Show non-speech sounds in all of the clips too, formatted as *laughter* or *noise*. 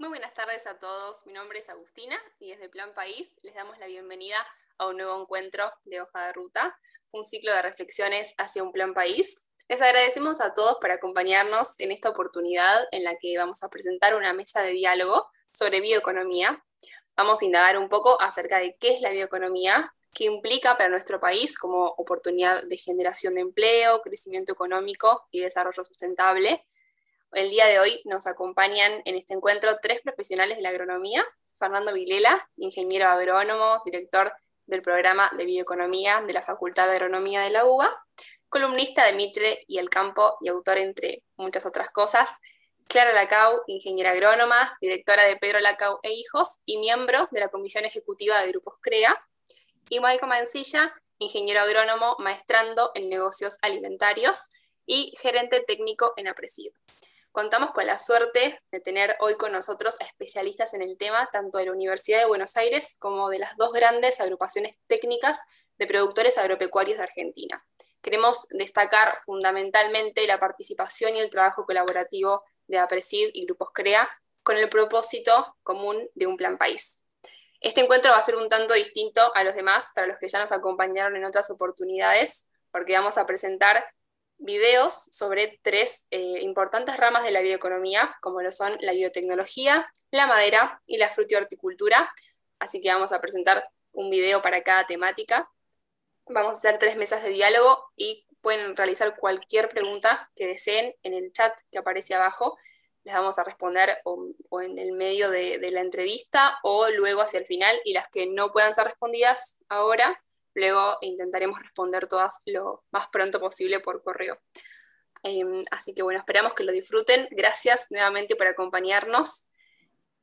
Muy buenas tardes a todos. Mi nombre es Agustina y desde Plan País les damos la bienvenida a un nuevo encuentro de Hoja de Ruta, un ciclo de reflexiones hacia un Plan País. Les agradecemos a todos por acompañarnos en esta oportunidad en la que vamos a presentar una mesa de diálogo sobre bioeconomía. Vamos a indagar un poco acerca de qué es la bioeconomía, qué implica para nuestro país como oportunidad de generación de empleo, crecimiento económico y desarrollo sustentable. El día de hoy nos acompañan en este encuentro tres profesionales de la agronomía. Fernando Vilela, ingeniero agrónomo, director del programa de bioeconomía de la Facultad de Agronomía de la UBA, columnista de Mitre y El Campo y autor entre muchas otras cosas. Clara Lacau, ingeniera agrónoma, directora de Pedro Lacau e Hijos y miembro de la Comisión Ejecutiva de Grupos CREA, y Maico Mancilla, ingeniero agrónomo, maestrando en negocios alimentarios y gerente técnico en Apresido. Contamos con la suerte de tener hoy con nosotros a especialistas en el tema, tanto de la Universidad de Buenos Aires como de las dos grandes agrupaciones técnicas de productores agropecuarios de Argentina. Queremos destacar fundamentalmente la participación y el trabajo colaborativo de APRESID y Grupos CREA con el propósito común de un plan país. Este encuentro va a ser un tanto distinto a los demás, para los que ya nos acompañaron en otras oportunidades, porque vamos a presentar videos sobre tres eh, importantes ramas de la bioeconomía, como lo son la biotecnología, la madera y la frutihorticultura. Así que vamos a presentar un video para cada temática. Vamos a hacer tres mesas de diálogo y pueden realizar cualquier pregunta que deseen en el chat que aparece abajo les vamos a responder o, en el medio de, la entrevista o luego hacia el final y las que no puedan ser respondidas ahora, luego intentaremos responder todas lo más pronto posible por correo. Em, así que bueno, esperamos que lo disfruten. Gracias nuevamente por acompañarnos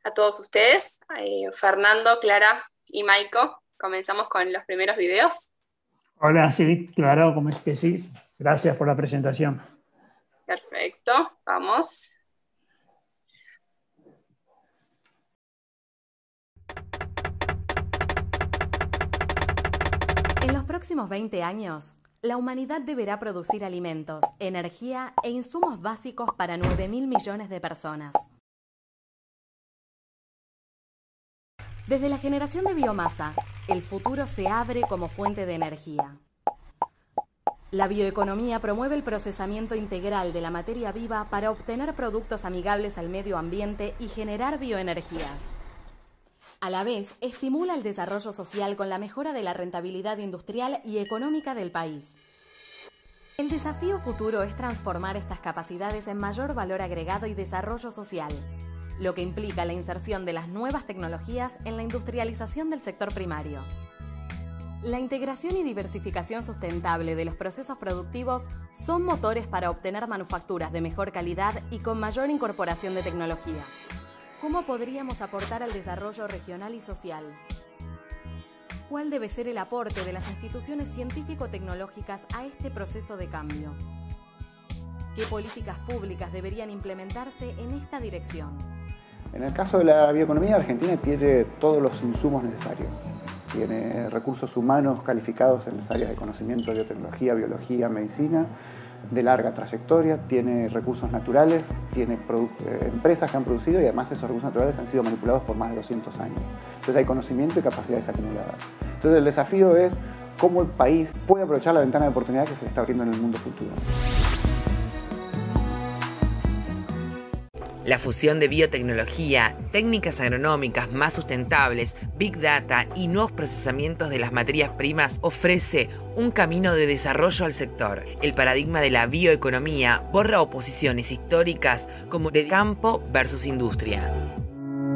a todos ustedes. Eh, Fernando, Clara y Maiko, comenzamos con los primeros videos. Hola, sí, claro, como especie. Gracias por la presentación. Perfecto, vamos. Próximos 20 años, la humanidad deberá producir alimentos, energía e insumos básicos para 9.000 millones de personas. Desde la generación de biomasa, el futuro se abre como fuente de energía. La bioeconomía promueve el procesamiento integral de la materia viva para obtener productos amigables al medio ambiente y generar bioenergías. A la vez, estimula el desarrollo social con la mejora de la rentabilidad industrial y económica del país. El desafío futuro es transformar estas capacidades en mayor valor agregado y desarrollo social, lo que implica la inserción de las nuevas tecnologías en la industrialización del sector primario. La integración y diversificación sustentable de los procesos productivos son motores para obtener manufacturas de mejor calidad y con mayor incorporación de tecnología. ¿Cómo podríamos aportar al desarrollo regional y social? ¿Cuál debe ser el aporte de las instituciones científico-tecnológicas a este proceso de cambio? ¿Qué políticas públicas deberían implementarse en esta dirección? En el caso de la bioeconomía, Argentina tiene todos los insumos necesarios. Tiene recursos humanos calificados en las áreas de conocimiento, biotecnología, biología, medicina, de larga trayectoria, tiene recursos naturales, tiene eh, empresas que han producido y además esos recursos naturales han sido manipulados por más de 200 años. Entonces hay conocimiento y capacidades acumuladas. Entonces el desafío es cómo el país puede aprovechar la ventana de oportunidad que se le está abriendo en el mundo futuro. La fusión de biotecnología, técnicas agronómicas más sustentables, big data y nuevos procesamientos de las materias primas ofrece un camino de desarrollo al sector. El paradigma de la bioeconomía borra oposiciones históricas como de campo versus industria.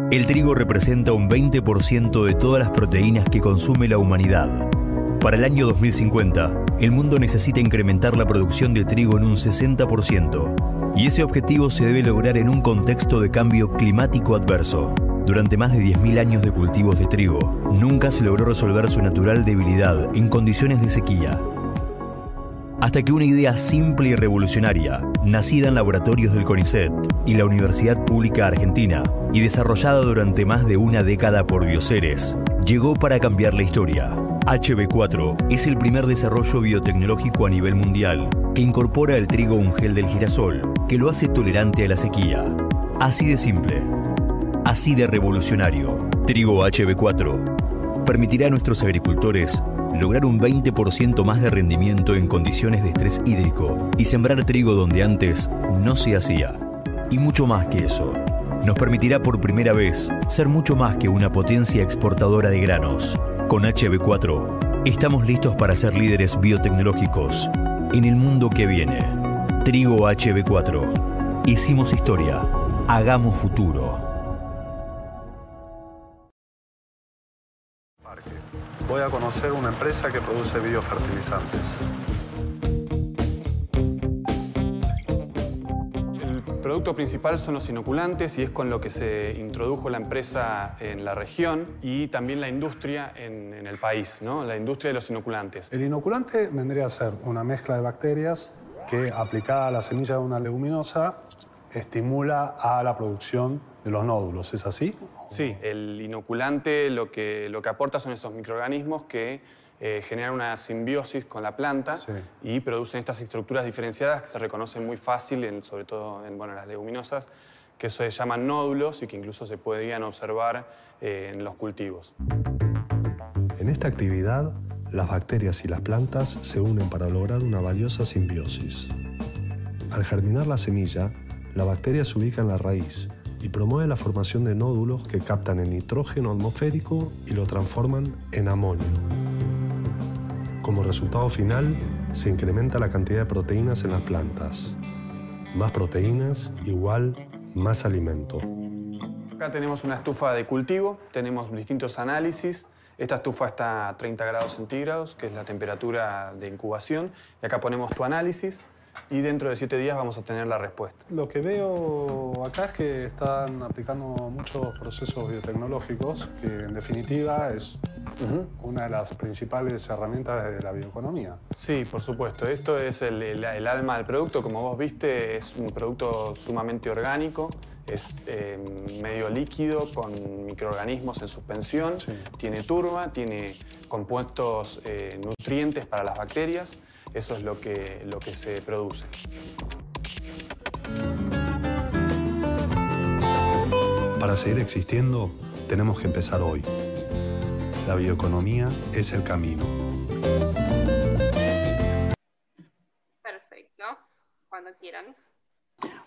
El trigo representa un 20% de todas las proteínas que consume la humanidad. Para el año 2050, el mundo necesita incrementar la producción de trigo en un 60% y ese objetivo se debe lograr en un contexto de cambio climático adverso. Durante más de 10.000 años de cultivos de trigo, nunca se logró resolver su natural debilidad en condiciones de sequía. Hasta que una idea simple y revolucionaria, nacida en laboratorios del CONICET y la Universidad Pública Argentina, y desarrollada durante más de una década por Bioceres, llegó para cambiar la historia. HB4 es el primer desarrollo biotecnológico a nivel mundial que incorpora el trigo ungel del girasol, que lo hace tolerante a la sequía. Así de simple. así de revolucionario. Trigo HB4 permitirá a nuestros agricultores lograr un 20% más de rendimiento en condiciones de estrés hídrico y sembrar trigo donde antes no se hacía. Y mucho más que eso. Nos permitirá por primera vez ser mucho más que una potencia exportadora de granos. Con HB4 estamos listos para ser líderes biotecnológicos en el mundo que viene. Trigo HB4. Hicimos historia. Hagamos futuro. Voy a conocer una empresa que produce biofertilizantes. Producto principal son los inoculantes y es con lo que se introdujo la empresa en la región y también la industria en, en el país, ¿no? la industria de los inoculantes. El inoculante vendría a ser una mezcla de bacterias que aplicada a la semilla de una leguminosa estimula a la producción de los nódulos, ¿es así? Sí, el inoculante lo que, lo que aporta son esos microorganismos que eh, generan una simbiosis con la planta Sí. y producen estas estructuras diferenciadas que se reconocen muy fácil, en- sobre todo en bueno, las leguminosas, que se llaman nódulos y que incluso se podrían observar eh, en los cultivos. En esta actividad, las bacterias y las plantas se unen para lograr una valiosa simbiosis. Al germinar la semilla, la bacteria se ubica en la raíz y promueve la formación de nódulos que captan el nitrógeno atmosférico y lo transforman en amonio. Como resultado final, se incrementa la cantidad de proteínas en las plantas. Más proteínas igual más alimento. Acá tenemos una estufa de cultivo, tenemos distintos análisis. Esta estufa está a 30 grados centígrados, que es la temperatura de incubación. Y acá ponemos tu análisis y dentro de 7 días vamos a tener la respuesta. Lo que veo acá es que están aplicando muchos procesos biotecnológicos, que en definitiva es una de las principales herramientas de la bioeconomía. Sí, por supuesto. Esto es el, el- el alma del producto. Como vos viste, es un producto sumamente orgánico. Es eh, medio líquido con microorganismos en suspensión. Tiene turba, tiene compuestos eh, nutrientes para las bacterias. Eso es lo que, lo que se produce. Para seguir existiendo, tenemos que empezar hoy. La bioeconomía es el camino. Perfecto. Cuando quieran.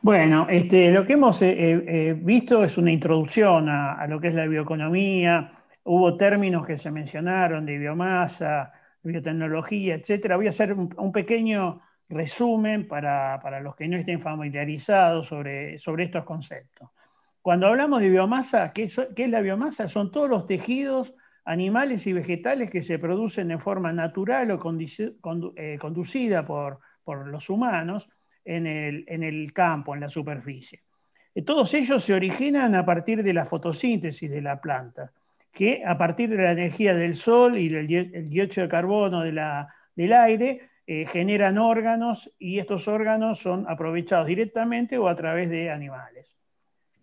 Bueno, este, lo que hemos eh, eh, visto es una introducción a, a lo que es la bioeconomía. Hubo términos que se mencionaron de biomasa, biotecnología, etcétera. Voy a hacer un, pequeño resumen para, para los que no estén familiarizados sobre, sobre estos conceptos. Cuando hablamos de biomasa, ¿qué es, la biomasa? Son todos los tejidos animales y vegetales que se producen en forma natural o eh, conducida por, por los humanos en el, en el campo, en la superficie. Eh, Todos ellos se originan a partir de la fotosíntesis de la planta, que a partir de la energía del sol y del dióxido de carbono del aire eh, generan órganos y estos órganos son aprovechados directamente o a través de animales.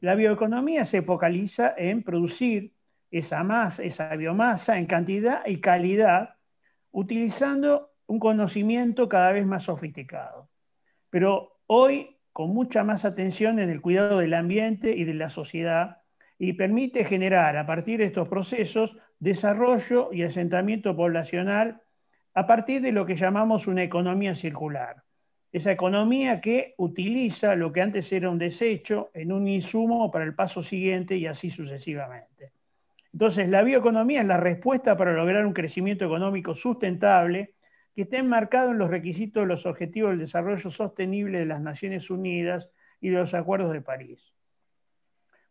La bioeconomía se focaliza en producir esa masa, esa biomasa en cantidad y calidad, utilizando un conocimiento cada vez más sofisticado. Pero hoy con mucha más atención en el cuidado del ambiente y de la sociedad y permite generar a partir de estos procesos desarrollo y asentamiento poblacional a partir de lo que llamamos una economía circular. Esa economía que utiliza lo que antes era un desecho en un insumo para el paso siguiente y así sucesivamente. Entonces, la bioeconomía es la respuesta para lograr un crecimiento económico sustentable que esté enmarcado en los requisitos de los Objetivos del Desarrollo Sostenible de las Naciones Unidas y de los Acuerdos de París.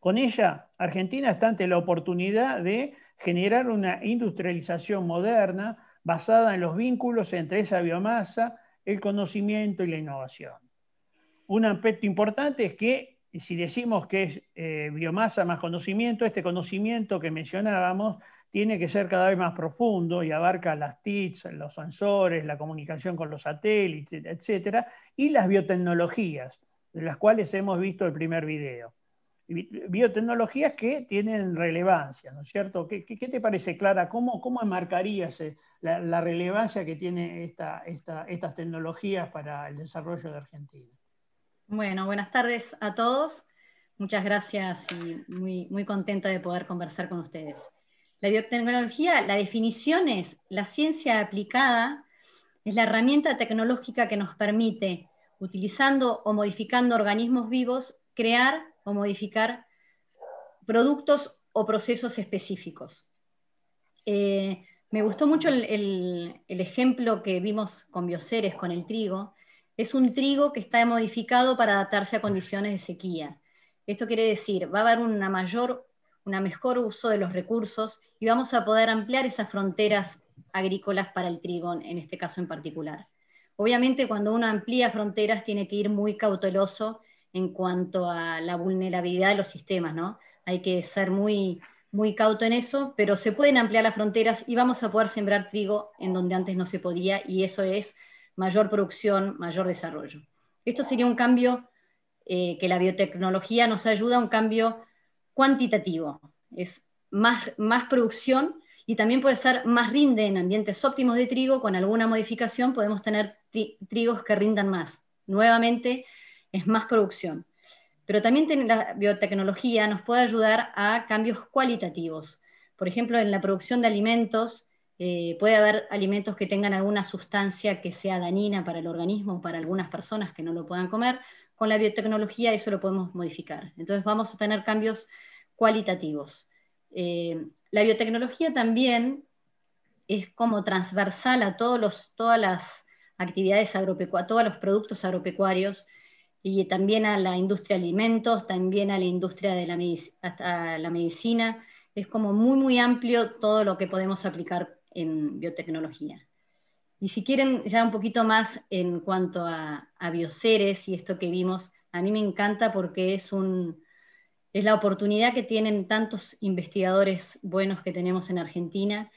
Con ella, Argentina está ante la oportunidad de generar una industrialización moderna basada en los vínculos entre esa biomasa, el conocimiento y la innovación. Un aspecto importante es que si decimos que es eh, biomasa más conocimiento, este conocimiento que mencionábamos tiene que ser cada vez más profundo y abarca las TICs, los sensores, la comunicación con los satélites, etcétera, y las biotecnologías, de las cuales hemos visto el primer video. Biotecnologías que tienen relevancia, ¿no es cierto? ¿Qué, te parece, Clara? ¿Cómo, cómo enmarcarías la, relevancia que tienen esta, estas tecnologías para el desarrollo de Argentina? Bueno, buenas tardes a todos. Muchas gracias y muy, muy contenta de poder conversar con ustedes. La biotecnología, la definición es la ciencia aplicada, es la herramienta tecnológica que nos permite, utilizando o modificando organismos vivos, crear o modificar productos o procesos específicos. Eh, me gustó mucho el, ejemplo que vimos con bioceres, con el trigo. Es un trigo que está modificado para adaptarse a condiciones de sequía. Esto quiere decir, va a haber una mayor, una mejor uso de los recursos y vamos a poder ampliar esas fronteras agrícolas para el trigo, en este caso en particular. Obviamente, cuando uno amplía fronteras, tiene que ir muy cauteloso en cuanto a la vulnerabilidad de los sistemas, ¿no? Hay que ser muy, muy cauto en eso, pero se pueden ampliar las fronteras y vamos a poder sembrar trigo en donde antes no se podía y eso es mayor producción, mayor desarrollo. Esto sería un cambio eh, que la biotecnología nos ayuda un cambio cuantitativo. Es más, más producción y también puede ser más rinde en ambientes óptimos de trigo. Con alguna modificación podemos tener trigos que rindan más. Nuevamente, es más producción pero también la biotecnología nos puede ayudar a cambios cualitativos. Por ejemplo, en la producción de alimentos, eh, puede haber alimentos que tengan alguna sustancia que sea dañina para el organismo, para algunas personas que no lo puedan comer. Con la biotecnología eso lo podemos modificar. Entonces vamos a tener cambios cualitativos. Eh, la biotecnología también es como transversal a todos los, todas las actividades agropecuarias, todos los productos agropecuarios y también a la industria de alimentos, también a la industria de la, hasta la medicina. Es como muy, muy amplio todo lo que podemos aplicar en biotecnología. Y si quieren ya un poquito más en cuanto a, a bioseres y esto que vimos, a mí me encanta porque es, un, es la oportunidad que tienen tantos investigadores buenos que tenemos en Argentina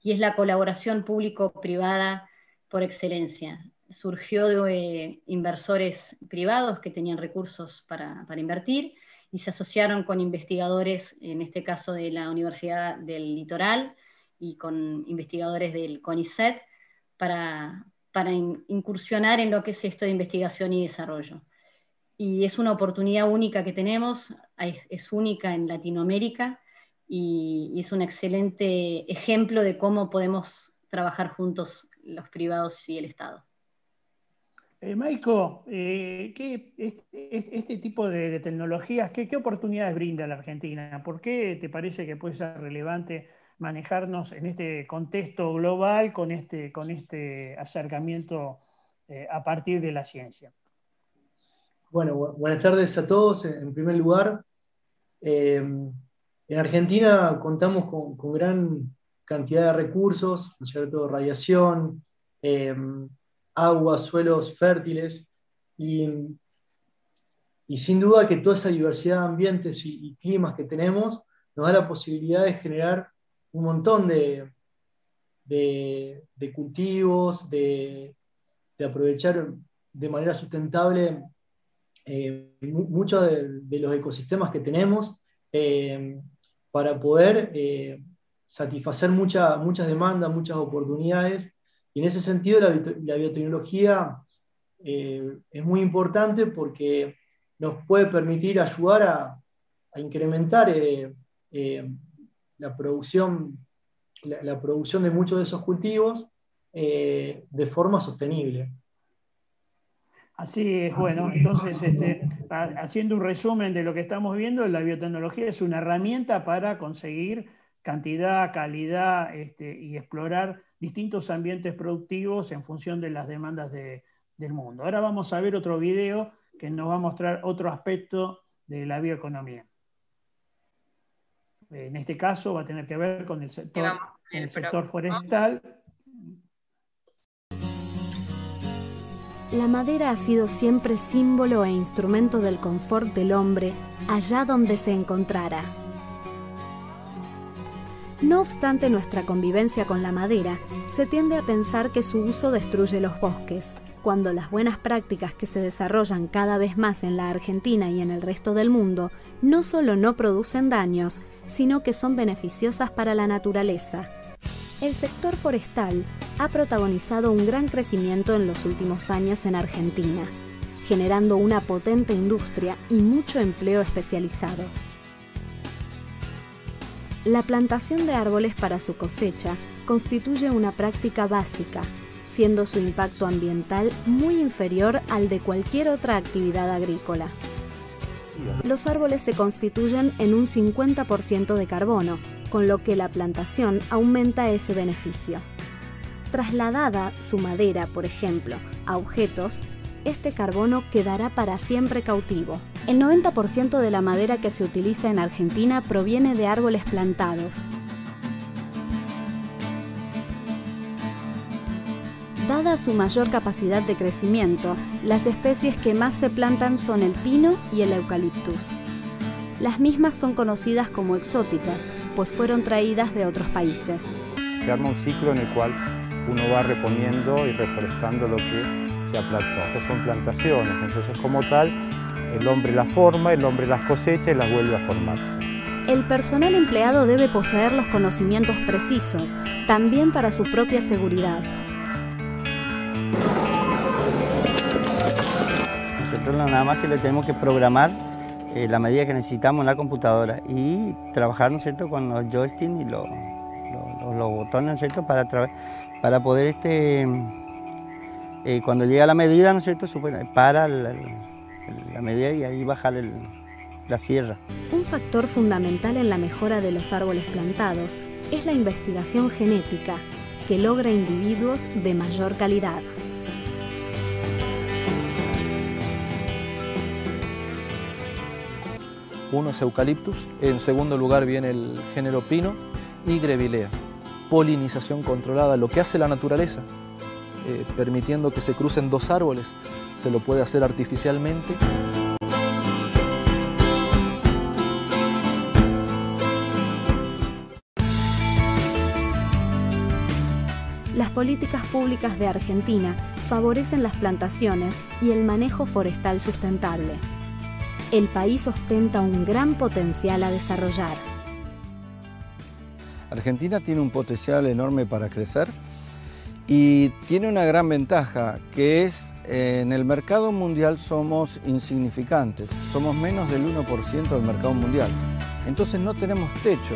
y es la colaboración público-privada por excelencia surgió de inversores privados que tenían recursos para, invertir y se asociaron con investigadores, en este caso de la Universidad del Litoral y con investigadores del CONICET, para, para incursionar en lo que es esto de investigación y desarrollo. Y es una oportunidad única que tenemos, es, única en Latinoamérica y, y es un excelente ejemplo de cómo podemos trabajar juntos los privados y el Estado. Eh, Maiko, eh, este, tipo de, tecnologías, ¿qué, oportunidades brinda la Argentina? ¿Por qué te parece que puede ser relevante manejarnos en este contexto global con este, con este acercamiento eh, a partir de la ciencia? Bueno, buenas tardes a todos. En primer lugar, en Argentina contamos con, con, gran cantidad de recursos, ¿no es cierto? Radiación, agua, suelos fértiles. Y, sin duda que toda esa diversidad de ambientes y, climas que tenemos nos da la posibilidad de generar un montón de, de, cultivos, de, aprovechar de manera sustentable eh, muchos de, los ecosistemas que tenemos eh, para poder eh, satisfacer muchas demandas, muchas oportunidades en ese sentido la, biotecnología eh, es muy importante porque nos puede permitir ayudar a, incrementar eh, eh, la, producción, la, producción de muchos de esos cultivos de forma sostenible. Así es, bueno, entonces este, haciendo un resumen de lo que estamos viendo, la biotecnología es una herramienta para conseguir cantidad, calidad este, y explorar distintos ambientes productivos en función de las demandas del mundo. Ahora vamos a ver otro video que nos va a mostrar otro aspecto de la bioeconomía. En este caso va a tener que ver con el sector, el sector forestal. La madera ha sido siempre símbolo e instrumento del confort del hombre allá donde se encontrara. No obstante nuestra convivencia con la madera, se tiende a pensar que su uso destruye los bosques, cuando las buenas prácticas que se desarrollan cada vez más en la Argentina y en el resto del mundo no solo no producen daños, sino que son beneficiosas para la naturaleza. El sector forestal ha protagonizado un gran crecimiento en los últimos años en Argentina, generando una potente industria y mucho empleo especializado. La plantación de árboles para su cosecha constituye una práctica básica, siendo su impacto ambiental muy inferior al de cualquier otra actividad agrícola. Los árboles se constituyen en un 50% de carbono, con lo que la plantación aumenta ese beneficio. Trasladada su madera, por ejemplo, a objetos, este carbono quedará para siempre cautivo. El 90% de la madera que se utiliza en Argentina proviene de árboles plantados. Dada su mayor capacidad de crecimiento, las especies que más se plantan son el pino y el eucaliptus. Las mismas son conocidas como exóticas, pues fueron traídas de otros países. Se arma un ciclo en el cual uno va reponiendo y reforestando lo que se ha plantado. Estas son plantaciones, entonces como tal, el hombre las forma, el hombre las cosecha y las vuelve a formar. El personal empleado debe poseer los conocimientos precisos, también para su propia seguridad. Nosotros nada más que le tenemos que programar eh, la medida que necesitamos en la computadora y trabajar ¿no cierto? con los joysticks y los, los, botones ¿no cierto? Para, para poder, este, eh, cuando llega la medida, ¿no cierto? para la, medida y ahí bajar la sierra. Un factor fundamental en la mejora de los árboles plantados es la investigación genética, que logra individuos de mayor calidad. Uno es eucaliptus, en segundo lugar viene el género pino y grevilea. Polinización controlada, lo que hace la naturaleza, eh, permitiendo que se crucen dos árboles, se lo puede hacer artificialmente. Las políticas públicas de Argentina favorecen las plantaciones y el manejo forestal sustentable el país ostenta un gran potencial a desarrollar. Argentina tiene un potencial enorme para crecer y tiene una gran ventaja que es en el mercado mundial somos insignificantes, somos menos del 1% del mercado mundial, entonces no tenemos techo.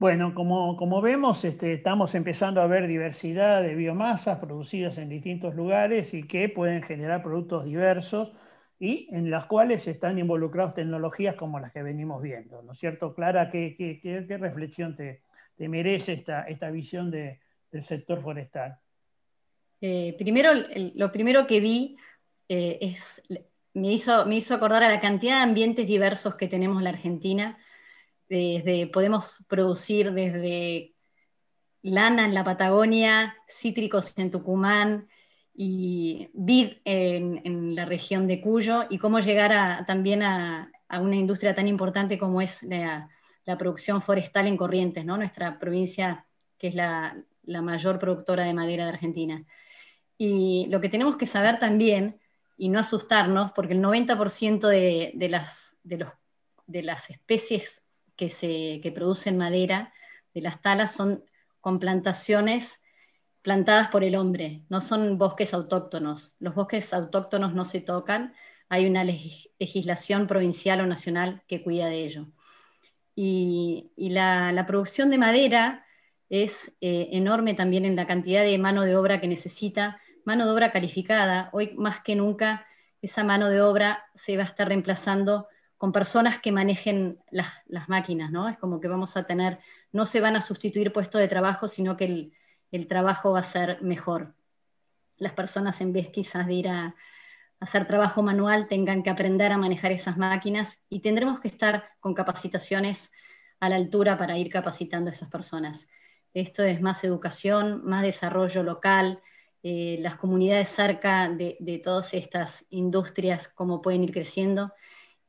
Bueno, como, como vemos, este, estamos empezando a ver diversidad de biomasas producidas en distintos lugares y que pueden generar productos diversos y en las cuales están involucradas tecnologías como las que venimos viendo. ¿No es cierto, Clara? ¿Qué, qué, qué, reflexión te, merece esta, esta visión de, del sector forestal? Eh, primero, lo primero que vi eh, es, me hizo, me hizo acordar a la cantidad de ambientes diversos que tenemos en la Argentina podemos producir desde lana en la Patagonia, cítricos en Tucumán y vid en, la región de Cuyo, y cómo llegar también a, una industria tan importante como es la, producción forestal en Corrientes, nuestra provincia que es la, mayor productora de madera de Argentina. Y lo que tenemos que saber también, y no asustarnos, porque el 90% de, las, de las especies que, se, producen madera de las talas son con plantaciones plantadas por el hombre, no son bosques autóctonos. Los bosques autóctonos no se tocan, hay una legislación provincial o nacional que cuida de ello. Y, la, producción de madera es eh, enorme también en la cantidad de mano de obra que necesita, mano de obra calificada. Hoy más que nunca esa mano de obra se va a estar reemplazando con personas que manejen las, máquinas, ¿no? Es como que vamos a tener, no se van a sustituir puestos de trabajo, sino que el, trabajo va a ser mejor. Las personas en vez quizás de ir a, hacer trabajo manual tengan que aprender a manejar esas máquinas y tendremos que estar con capacitaciones a la altura para ir capacitando a esas personas. Esto es más educación, más desarrollo local, eh, las comunidades cerca de, de todas estas industrias, cómo pueden ir creciendo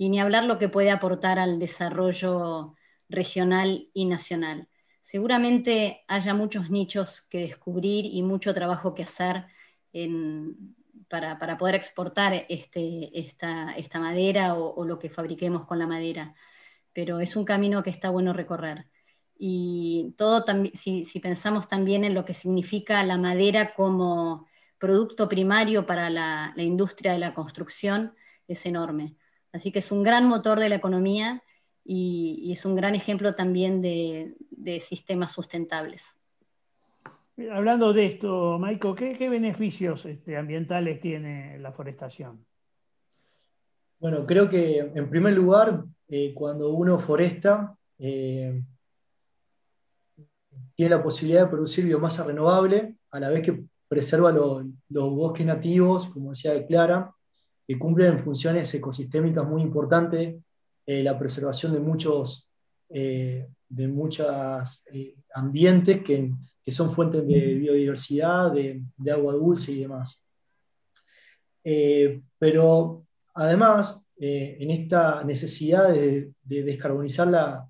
y ni hablar lo que puede aportar al desarrollo regional y nacional. Seguramente haya muchos nichos que descubrir y mucho trabajo que hacer para, poder exportar este, esta, madera o, lo que fabriquemos con la madera. Pero es un camino que está bueno recorrer. Y todo si, si pensamos también en lo que significa la madera como producto primario para la, industria de la construcción, es enorme. Así que es un gran motor de la economía y, es un gran ejemplo también de, sistemas sustentables. Hablando de esto, Maiko, ¿qué, beneficios este, ambientales tiene la forestación? Bueno, creo que en primer lugar, eh, cuando uno foresta, eh, tiene la posibilidad de producir biomasa renovable, a la vez que preserva los bosques nativos, como decía Clara, que cumplen funciones ecosistémicas muy importantes, eh, la preservación de muchos eh, de muchos eh, ambientes que, que, son fuentes de biodiversidad, de, de agua dulce y demás. pero además, en esta necesidad de, de descarbonizar la,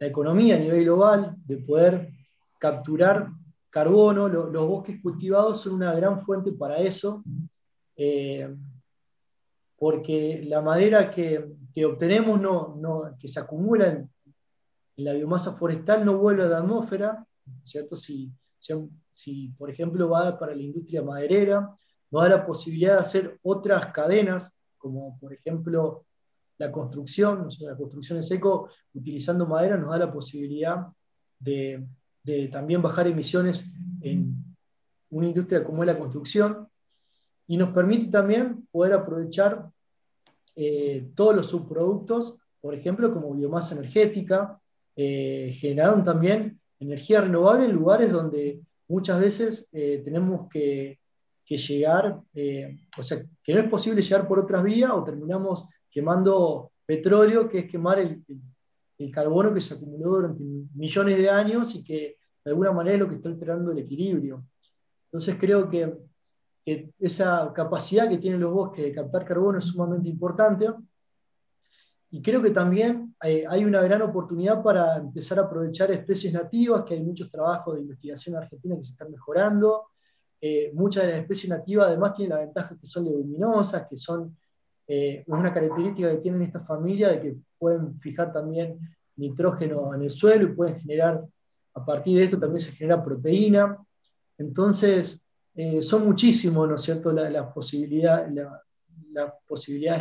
la economía a nivel global, de poder capturar carbono, los bosques cultivados son una gran fuente para eso, eh, porque la madera que, obtenemos, no, que se acumula en, la biomasa forestal, no vuelve a la atmósfera, ¿cierto? Si, si, por ejemplo, va para la industria maderera, nos da la posibilidad de hacer otras cadenas, como por ejemplo la construcción, la construcción en seco, utilizando madera, nos da la posibilidad de también bajar emisiones en una industria como es la construcción y nos permite también poder aprovechar eh, todos los subproductos, por ejemplo, como biomasa energética, eh, generaron también energía renovable en lugares donde muchas veces eh, tenemos que, llegar, o sea, que no es posible llegar por otras vías o terminamos quemando petróleo, que es quemar el, el carbono que se acumuló durante millones de años y que de alguna manera es lo que está alterando el equilibrio. Entonces creo que, esa capacidad que tienen los bosques de captar carbono es sumamente importante. Y creo que también eh, hay una gran oportunidad para empezar a aprovechar especies nativas, que hay muchos trabajos de investigación en Argentina que se están mejorando. Eh, muchas de las especies nativas además tienen la ventaja que son leguminosas, que son eh, una característica que tienen esta familia de que pueden fijar también nitrógeno en el suelo y pueden generar a partir de esto también se genera proteína. Entonces, eh, son muchísimos, ¿no es cierto?, las posibilidades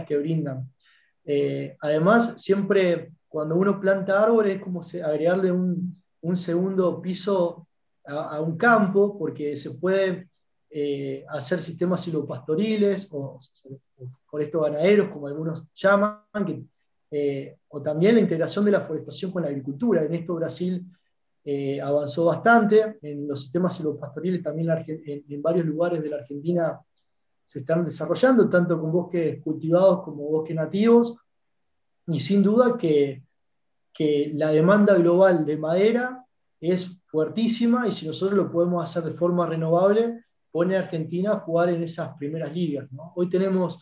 que brindan. Eh, además, siempre cuando uno planta árboles es como agregarle un, segundo piso a, un campo, porque se puede eh, hacer sistemas silvopastoriles o, o estos ganaderos, como algunos llaman, o también la integración de la forestación con la agricultura. En esto Brasil eh, avanzó bastante. En los sistemas silvopastoriles también en, varios lugares de la Argentina se están desarrollando, tanto con bosques cultivados como bosques nativos. Y sin duda que, que la demanda global de madera es fuertísima y si nosotros lo podemos hacer de forma renovable, pone a Argentina a jugar en esas primeras ligas. Hoy tenemos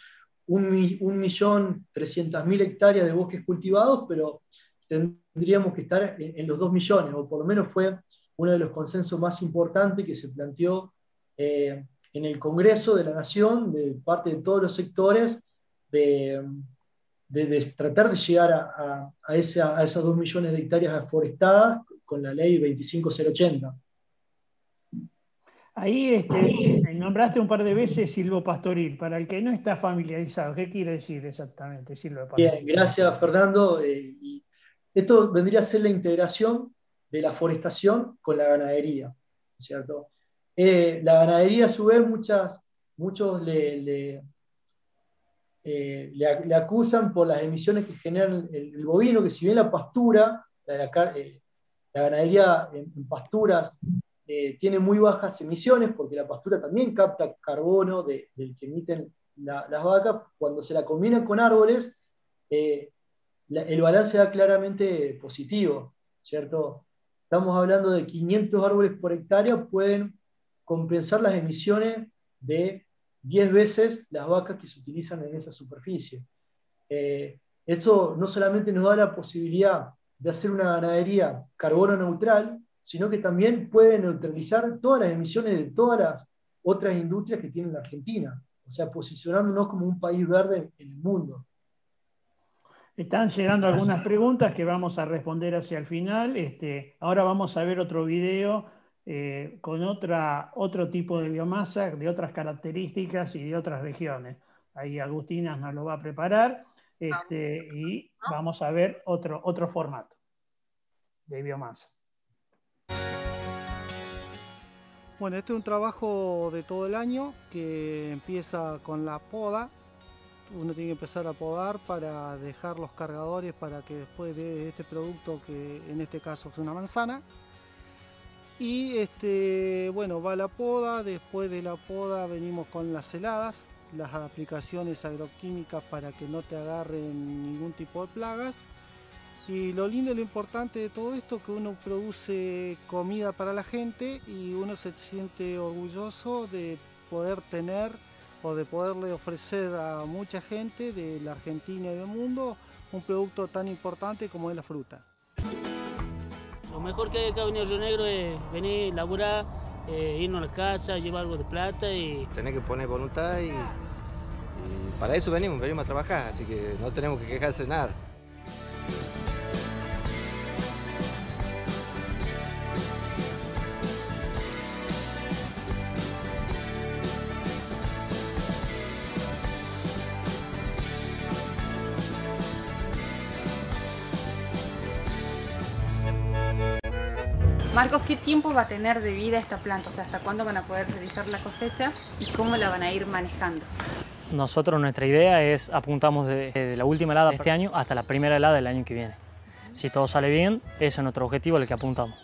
1.300.000 hectáreas de bosques cultivados, pero tendríamos que estar en, los 2 millones, o por lo menos fue uno de los consensos más importantes que se planteó eh, en el Congreso de la Nación, de parte de todos los sectores, de, tratar de llegar a, a, esas 2 millones de hectáreas forestadas con la ley 25080. Ahí este, nombraste un par de veces silvopastoril. Para el que no está familiarizado, ¿qué quiere decir exactamente silvopastoril? Bien, gracias Fernando. Eh, esto vendría a ser la integración de la forestación con la ganadería, ¿cierto? Eh, la ganadería, a su vez, muchas, muchos le, eh, acusan por las emisiones que genera el, bovino, que si bien la pastura, la, eh, ganadería en, pasturas tiene muy bajas emisiones, porque la pastura también capta carbono del que emiten las vacas, cuando se la combinan con árboles, el balance da claramente positivo, ¿cierto? Estamos hablando de 500 árboles por hectárea, pueden compensar las emisiones de 10 veces las vacas que se utilizan en esa superficie. Eh, esto no solamente nos da la posibilidad de hacer una ganadería carbono neutral, sino que también puede neutralizar todas las emisiones de todas las otras industrias que tiene la Argentina. o sea, posicionándonos como un país verde en el mundo. Están llegando algunas preguntas que vamos a responder hacia el final. Este, ahora vamos a ver otro video eh, con otra, otro tipo de biomasa, de otras características y de otras regiones. Ahí Agustina nos lo va a preparar este, y vamos a ver otro, otro formato de biomasa. Bueno, este es un trabajo de todo el año que empieza con la poda. Uno tiene que empezar a podar para dejar los cargadores para que después de este producto, que en este caso es una manzana, y este, bueno, va la poda, después de la poda venimos con las heladas, las aplicaciones agroquímicas para que no te agarren ningún tipo de plagas. Y lo lindo y lo importante de todo esto es que uno produce comida para la gente y uno se siente orgulloso de poder tener o de poderle ofrecer a mucha gente de la Argentina y del mundo un producto tan importante como es la fruta. Lo mejor que hay acá en Río Negro es venir, laburar, eh, irnos a la casa, llevar algo de plata y... Tener que poner voluntad y, y para eso venimos, venimos a trabajar, así que no tenemos que quejarse de nada. Marcos, ¿qué tiempo va a tener de vida esta planta? O sea, ¿hasta cuándo van a poder realizar la cosecha y cómo la van a ir manejando? Nosotros nuestra idea es apuntamos desde la última helada de este año hasta la primera helada del año que viene. Si todo sale bien, ese es nuestro objetivo al que apuntamos.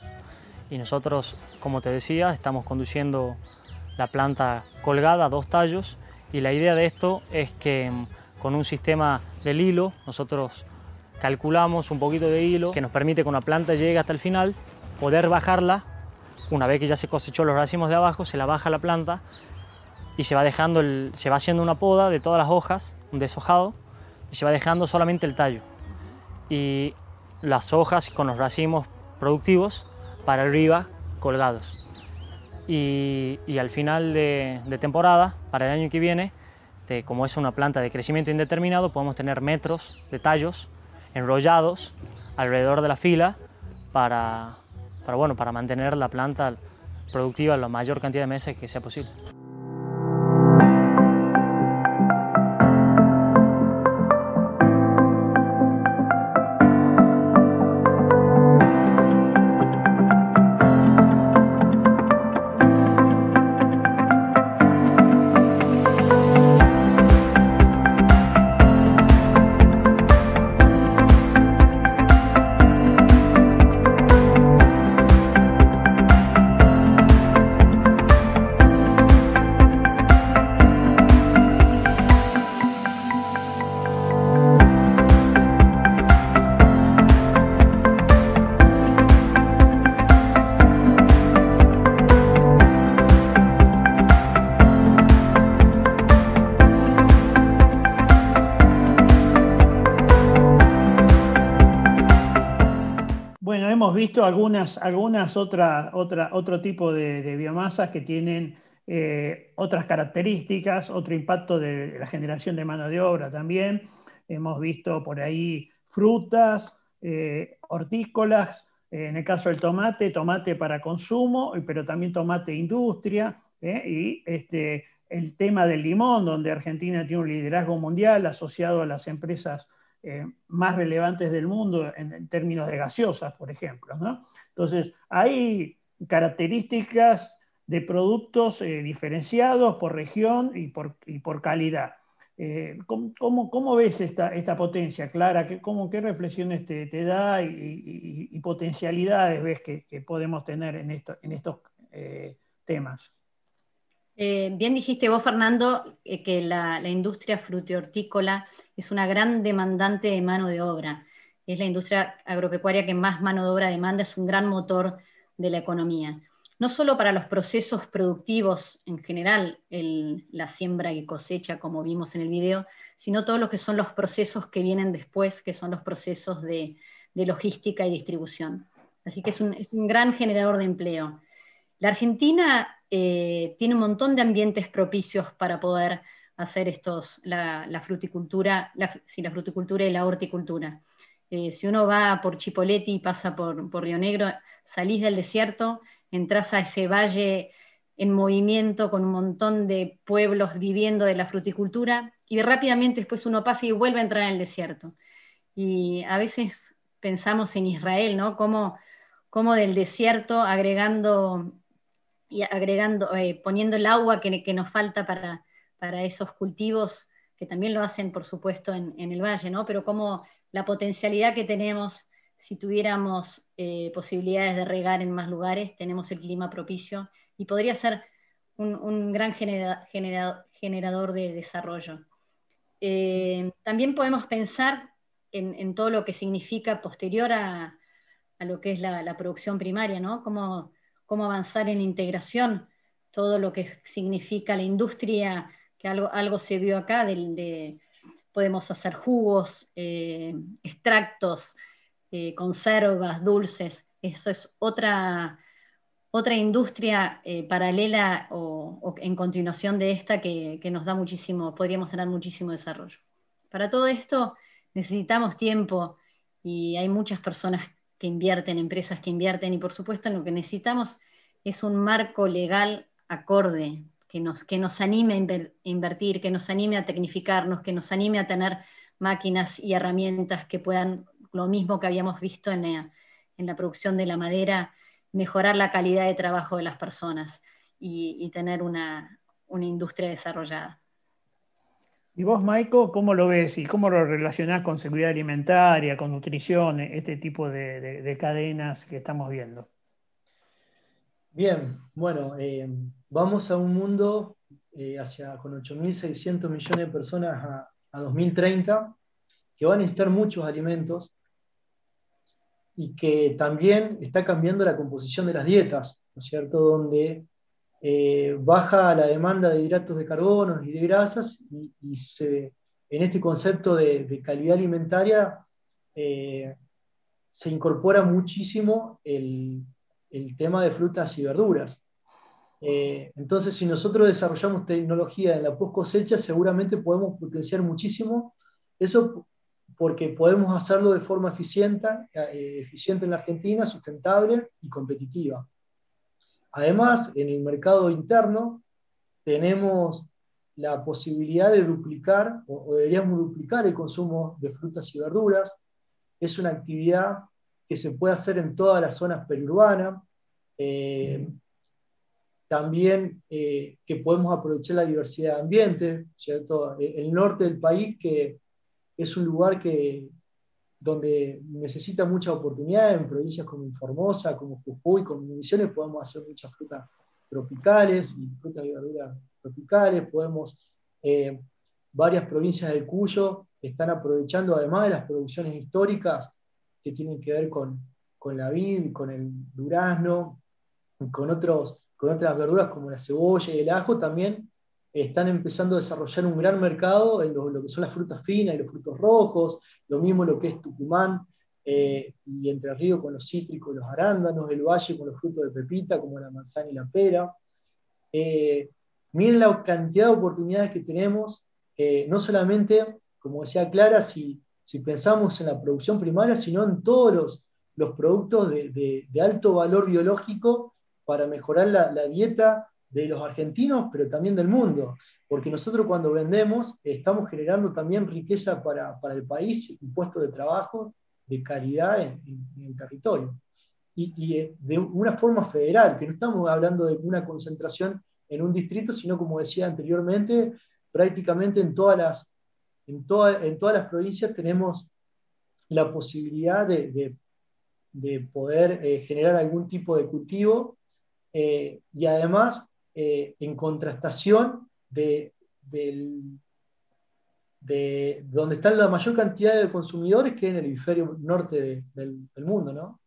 Y nosotros, como te decía, estamos conduciendo la planta colgada a dos tallos y la idea de esto es que mm, con un sistema del hilo nosotros calculamos un poquito de hilo que nos permite que una planta llegue hasta el final poder bajarla, una vez que ya se cosechó los racimos de abajo, se la baja la planta y se va, dejando se va haciendo una poda de todas las hojas, un deshojado, y se va dejando solamente el tallo. Y las hojas con los racimos productivos para arriba colgados. Y, y al final de, de, temporada, para el año que viene, de, como es una planta de crecimiento indeterminado, podemos tener metros de tallos enrollados alrededor de la fila para, para, bueno, para mantener la planta productiva la mayor cantidad de meses que sea posible. Visto algunas, algunas otra, otra, otro tipo de, de biomasas que tienen eh, otras características, otro impacto de la generación de mano de obra también. Hemos visto por ahí frutas, eh, hortícolas, eh, en el caso del tomate, tomate para consumo, pero también tomate industria, y este, el tema del limón, donde Argentina tiene un liderazgo mundial asociado a las empresas eh, más relevantes del mundo en, términos de gaseosas, por ejemplo. ¿no? Entonces, hay características de productos eh, diferenciados por región y por, y por calidad. Eh, ¿cómo, cómo, ves esta, esta potencia, Clara? ¿Qué, cómo, qué reflexiones te, te da y, potencialidades ves que, que, podemos tener en, esto, en estos temas? Eh, bien dijiste vos, Fernando, eh, que la, la, industria frutihortícola es una gran demandante de mano de obra. Es la industria agropecuaria que más mano de obra demanda, es un gran motor de la economía. No solo para los procesos productivos en general, el, la siembra y cosecha, como vimos en el video, sino todos los que son los procesos que vienen después, que son los procesos de, logística y distribución. Así que es un gran generador de empleo. La Argentina eh, tiene un montón de ambientes propicios para poder hacer estos, la, fruticultura, la, la fruticultura y la horticultura. Eh, si uno va por Chipoleti y pasa por, por Río Negro, salís del desierto, entras a ese valle en movimiento con un montón de pueblos viviendo de la fruticultura y rápidamente después uno pasa y vuelve a entrar en el desierto. Y a veces pensamos en Israel, ¿no? Como, como del desierto agregando y agregando, eh, poniendo el agua que, nos falta para, para, esos cultivos, que también lo hacen, por supuesto, en, en, el valle, ¿no? Pero como la potencialidad que tenemos si tuviéramos eh, posibilidades de regar en más lugares, tenemos el clima propicio y podría ser un, gran generador de desarrollo. Eh, también podemos pensar en, todo lo que significa posterior a, lo que es la, producción primaria, ¿no? Cómo, cómo, avanzar en integración, todo lo que significa la industria, que algo, algo se vio acá, de, podemos hacer jugos, eh, extractos, eh, conservas, dulces, eso es otra, otra industria eh, paralela o, en continuación de esta que, nos da muchísimo, podríamos tener muchísimo desarrollo. Para todo esto necesitamos tiempo y hay muchas personas que invierten, empresas que invierten y por supuesto lo que necesitamos es un marco legal acorde que nos, que nos anime a invertir, que nos anime a tecnificarnos, que nos anime a tener máquinas y herramientas que puedan, lo mismo que habíamos visto en en la producción de la madera, mejorar la calidad de trabajo de las personas y, tener una, industria desarrollada. ¿Y vos, Maiko, cómo lo ves y cómo lo relacionás con seguridad alimentaria, con nutrición, este tipo de, cadenas que estamos viendo? Bien, bueno, eh, vamos a un mundo eh, hacia, con 8.600 millones de personas a, a 2030 que van a necesitar muchos alimentos y que también está cambiando la composición de las dietas, ¿no es cierto? Donde eh, baja la demanda de hidratos de carbono y de grasas y, en este concepto de, calidad alimentaria eh, se incorpora muchísimo el, tema de frutas y verduras. Eh, entonces, si nosotros desarrollamos tecnología en la post cosecha, seguramente podemos potenciar muchísimo eso porque podemos hacerlo de forma eficiente, eficiente en la Argentina, sustentable y competitiva. Además, en el mercado interno tenemos la posibilidad de duplicar, o, deberíamos duplicar el consumo de frutas y verduras. Es una actividad que se puede hacer en todas las zonas periurbanas. Eh, también eh, que podemos aprovechar la diversidad de ambiente, ¿cierto? El norte del país que es un lugar que, donde necesita mucha oportunidad en provincias como Formosa, como Jujuy, como Misiones, podemos hacer muchas frutas tropicales y frutas y verduras tropicales, podemos, eh, varias provincias del Cuyo están aprovechando además de las producciones históricas que tienen que ver con, con la vid, con el durazno, con, otros, con otras verduras como la cebolla y el ajo, también están empezando a desarrollar un gran mercado en lo, que son las frutas finas y los frutos rojos, lo mismo lo que es Tucumán eh, y Entre Ríos con los cítricos, los arándanos, el valle con los frutos de pepita como la manzana y la pera. Eh, miren la cantidad de oportunidades que tenemos, eh, no solamente, como decía Clara, si, si, pensamos en la producción primaria, sino en todos los, los productos de, de, alto valor biológico para mejorar la, la dieta de los argentinos, pero también del mundo, porque nosotros cuando vendemos estamos generando también riqueza para, el país y puestos de trabajo de calidad en, el territorio. Y, eh, de una forma federal, que no estamos hablando de una concentración en un distrito, sino como decía anteriormente, prácticamente en todas las, en en todas las provincias tenemos la posibilidad de, poder eh, generar algún tipo de cultivo eh, y además eh, en contrastación de, donde está la mayor cantidad de consumidores, que en el hemisferio norte del, mundo, ¿no?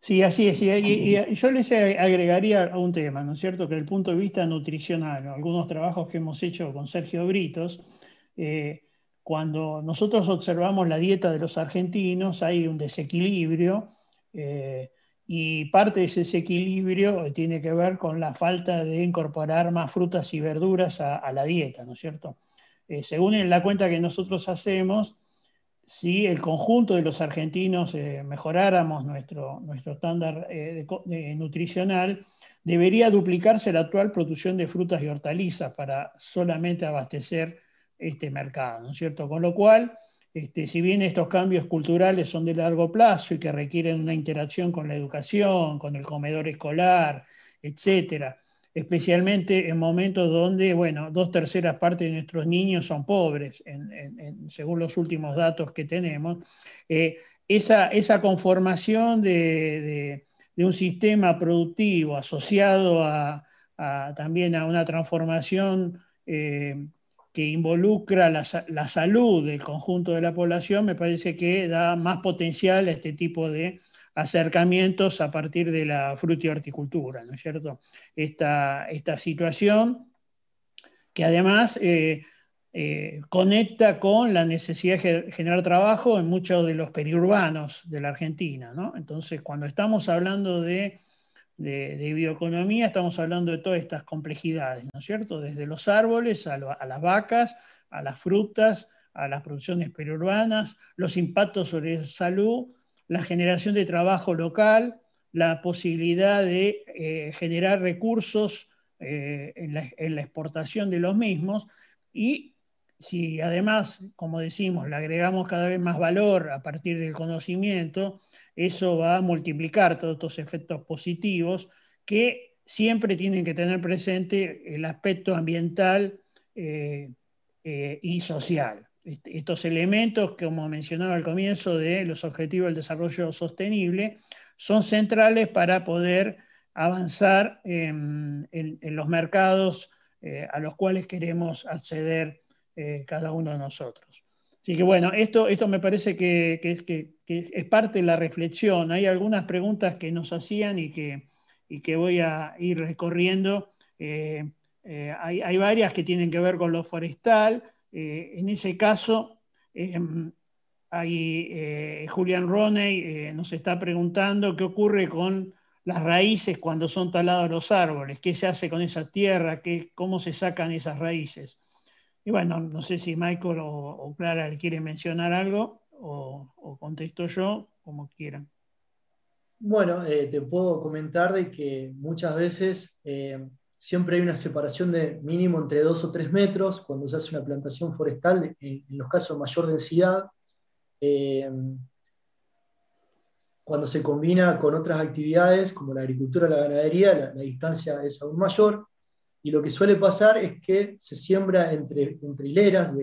Sí, así es. Y, yo les agregaría a un tema, ¿no es cierto? Que desde el punto de vista nutricional, algunos trabajos que hemos hecho con Sergio Britos, eh, cuando nosotros observamos la dieta de los argentinos, hay un desequilibrio. Eh, y parte de ese desequilibrio tiene que ver con la falta de incorporar más frutas y verduras a, la dieta, ¿no es cierto? Eh, según la cuenta que nosotros hacemos, si el conjunto de los argentinos eh, mejoráramos nuestro, nuestro estándar eh, nutricional, debería duplicarse la actual producción de frutas y hortalizas para solamente abastecer este mercado, ¿no es cierto? Con lo cual, este, si bien estos cambios culturales son de largo plazo y que requieren una interacción con la educación, con el comedor escolar, etcétera, especialmente en momentos donde, bueno, dos terceras partes de nuestros niños son pobres, según los últimos datos que tenemos, eh, esa, conformación de, un sistema productivo asociado a, también a una transformación eh, que involucra la, salud del conjunto de la población, me parece que da más potencial a este tipo de acercamientos a partir de la fruta y horticultura, ¿no es cierto? Esta, esta situación que además eh, eh, conecta con la necesidad de generar trabajo en muchos de los periurbanos de la Argentina, ¿no? Entonces, cuando estamos hablando de, de, bioeconomía, estamos hablando de todas estas complejidades, ¿no es cierto? Desde los árboles a, las vacas, a las frutas, a las producciones periurbanas, los impactos sobre la salud, la generación de trabajo local, la posibilidad de eh, generar recursos eh, en, la, exportación de los mismos y si además, como decimos, le agregamos cada vez más valor a partir del conocimiento, eso va a multiplicar todos estos efectos positivos que siempre tienen que tener presente el aspecto ambiental eh, y social. Este, estos elementos, como mencionaba al comienzo, de los objetivos del desarrollo sostenible, son centrales para poder avanzar en, los mercados eh, a los cuales queremos acceder eh, cada uno de nosotros. Así que bueno, esto, esto me parece que, es parte de la reflexión. Hay algunas preguntas que nos hacían y que, que voy a ir recorriendo. Eh, hay, hay, varias que tienen que ver con lo forestal, eh, en ese caso, eh, ahí, eh, Julian Roney nos está preguntando qué ocurre con las raíces cuando son talados los árboles, qué se hace con esa tierra, qué, cómo se sacan esas raíces. Y bueno, no sé si Michael o, Clara le quieren mencionar algo o, contesto yo, como quieran. Bueno, te puedo comentar de que muchas veces siempre hay una separación de mínimo entre dos o tres metros cuando se hace una plantación forestal, en, los casos de mayor densidad. Eh, cuando se combina con otras actividades como la agricultura o la ganadería, la, distancia es aún mayor. Y lo que suele pasar es que se siembra entre, entre hileras,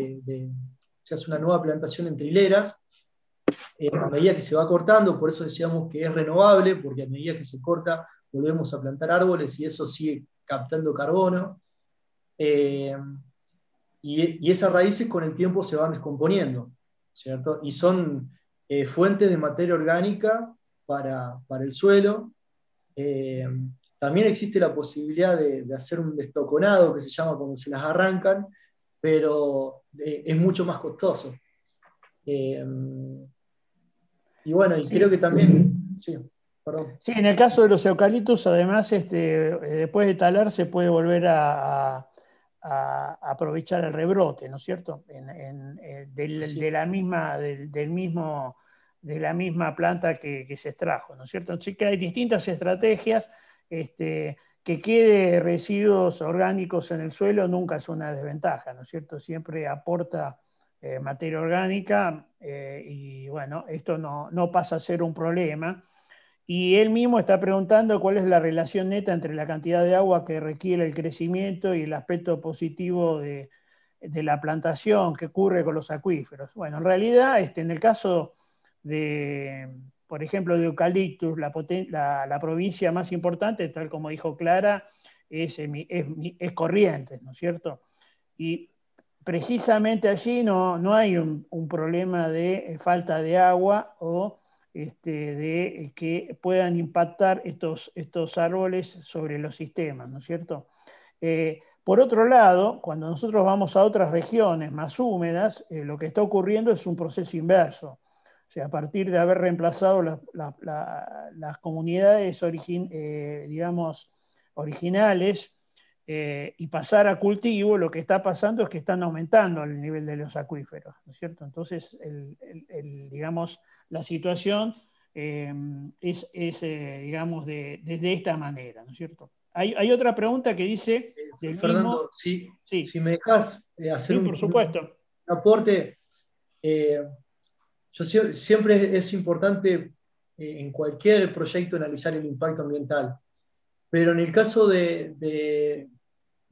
se hace una nueva plantación entre hileras, eh, a medida que se va cortando, por eso decíamos que es renovable, porque a medida que se corta volvemos a plantar árboles y eso sigue captando carbono. Eh, y, esas raíces con el tiempo se van descomponiendo, ¿cierto? Y son eh, fuentes de materia orgánica para, el suelo. Eh, también existe la posibilidad de, hacer un destoconado, que se llama cuando se las arrancan, pero es mucho más costoso. y bueno, y creo que también... Sí. Sí, en el caso de los eucaliptos, además, este, eh, después de talar se puede volver a, aprovechar el rebrote, ¿no es cierto? Eh, de, la misma, del, mismo, de la misma planta que, se extrajo, ¿no es cierto? Así que hay distintas estrategias. Este, que quede residuos orgánicos en el suelo nunca es una desventaja, ¿no es cierto? Siempre aporta eh, materia orgánica y bueno, esto no, no pasa a ser un problema y él mismo está preguntando cuál es la relación neta entre la cantidad de agua que requiere el crecimiento y el aspecto positivo de, la plantación que ocurre con los acuíferos. Bueno, en realidad, este, en el caso de, por ejemplo, de Eucaliptus, la, provincia más importante, tal como dijo Clara, es, es, Corrientes, ¿no es cierto? Y precisamente allí no, no hay un, problema de falta de agua o este, de eh, que puedan impactar estos, estos árboles sobre los sistemas, ¿no es cierto? Eh, por otro lado, cuando nosotros vamos a otras regiones más húmedas, eh, lo que está ocurriendo es un proceso inverso. Sea, a partir de haber reemplazado las comunidades eh, digamos, originales eh, y pasar a cultivo, lo que está pasando es que están aumentando el nivel de los acuíferos, ¿no es cierto? Entonces, digamos, la situación eh, es, digamos, de, esta manera, ¿no es cierto? Hay, otra pregunta que dice... Fernando, si, me dejas hacer un, por supuesto. aporte, yo siempre es importante eh, en cualquier proyecto analizar el impacto ambiental, pero en el caso de,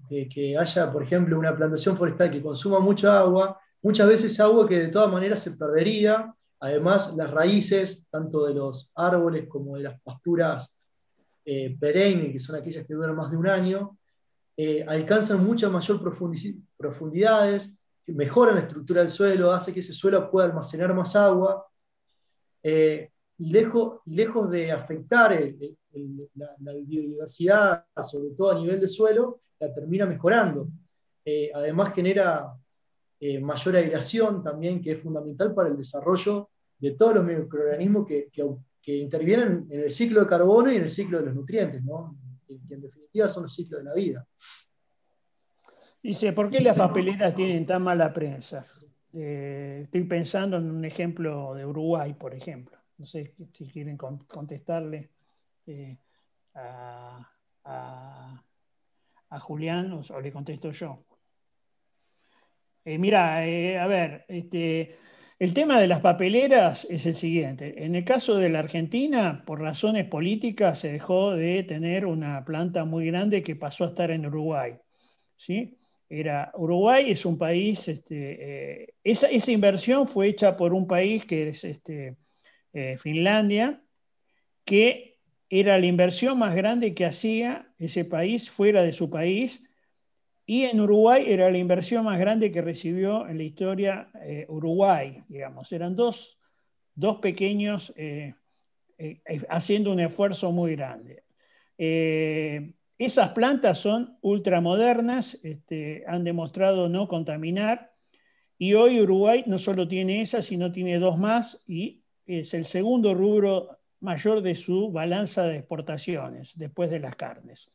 que haya, por ejemplo, una plantación forestal que consuma mucha agua, muchas veces agua que de todas maneras se perdería, además las raíces, tanto de los árboles como de las pasturas eh, perennes, que son aquellas que duran más de un año, eh, alcanzan muchas mayor profundidades, mejora la estructura del suelo, hace que ese suelo pueda almacenar más agua, eh, y, lejos, lejos de afectar la, biodiversidad, sobre todo a nivel de suelo, la termina mejorando. Eh, además genera eh, mayor aireación también, que es fundamental para el desarrollo de todos los microorganismos que, intervienen en el ciclo de carbono y en el ciclo de los nutrientes, que en definitiva son los ciclos de la vida. Dice, ¿por qué las papeleras tienen tan mala prensa? Eh, estoy pensando en un ejemplo de Uruguay, por ejemplo. No sé si quieren contestarle eh, a, Julián o, le contesto yo. Eh, mira, a ver, este, el tema de las papeleras es el siguiente. En el caso de la Argentina, por razones políticas, se dejó de tener una planta muy grande que pasó a estar en Uruguay. ¿sí? Era Uruguay es un país, este, eh, esa, inversión fue hecha por un país que es este, eh, Finlandia, que era la inversión más grande que hacía ese país fuera de su país, y en Uruguay era la inversión más grande que recibió en la historia eh, Uruguay, digamos. Eran dos, dos pequeños haciendo un esfuerzo muy grande. Esas plantas son ultramodernas, este, han demostrado no contaminar y hoy Uruguay no solo tiene esas, sino tiene dos más y es el segundo rubro mayor de su balanza de exportaciones después de las carnes.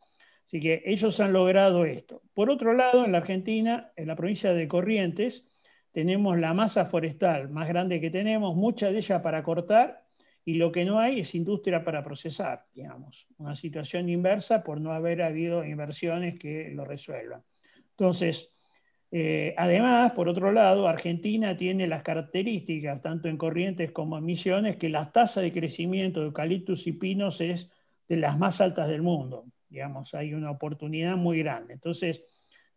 Así que ellos han logrado esto. Por otro lado, en la Argentina, en la provincia de Corrientes, tenemos la masa forestal más grande que tenemos, mucha de ella para cortar y lo que no hay es industria para procesar, digamos, una situación inversa por no haber habido inversiones que lo resuelvan. Entonces, eh, además, por otro lado, Argentina tiene las características, tanto en corrientes como en misiones, que la tasa de crecimiento de eucaliptus y pinos es de las más altas del mundo. Digamos, hay una oportunidad muy grande. Entonces,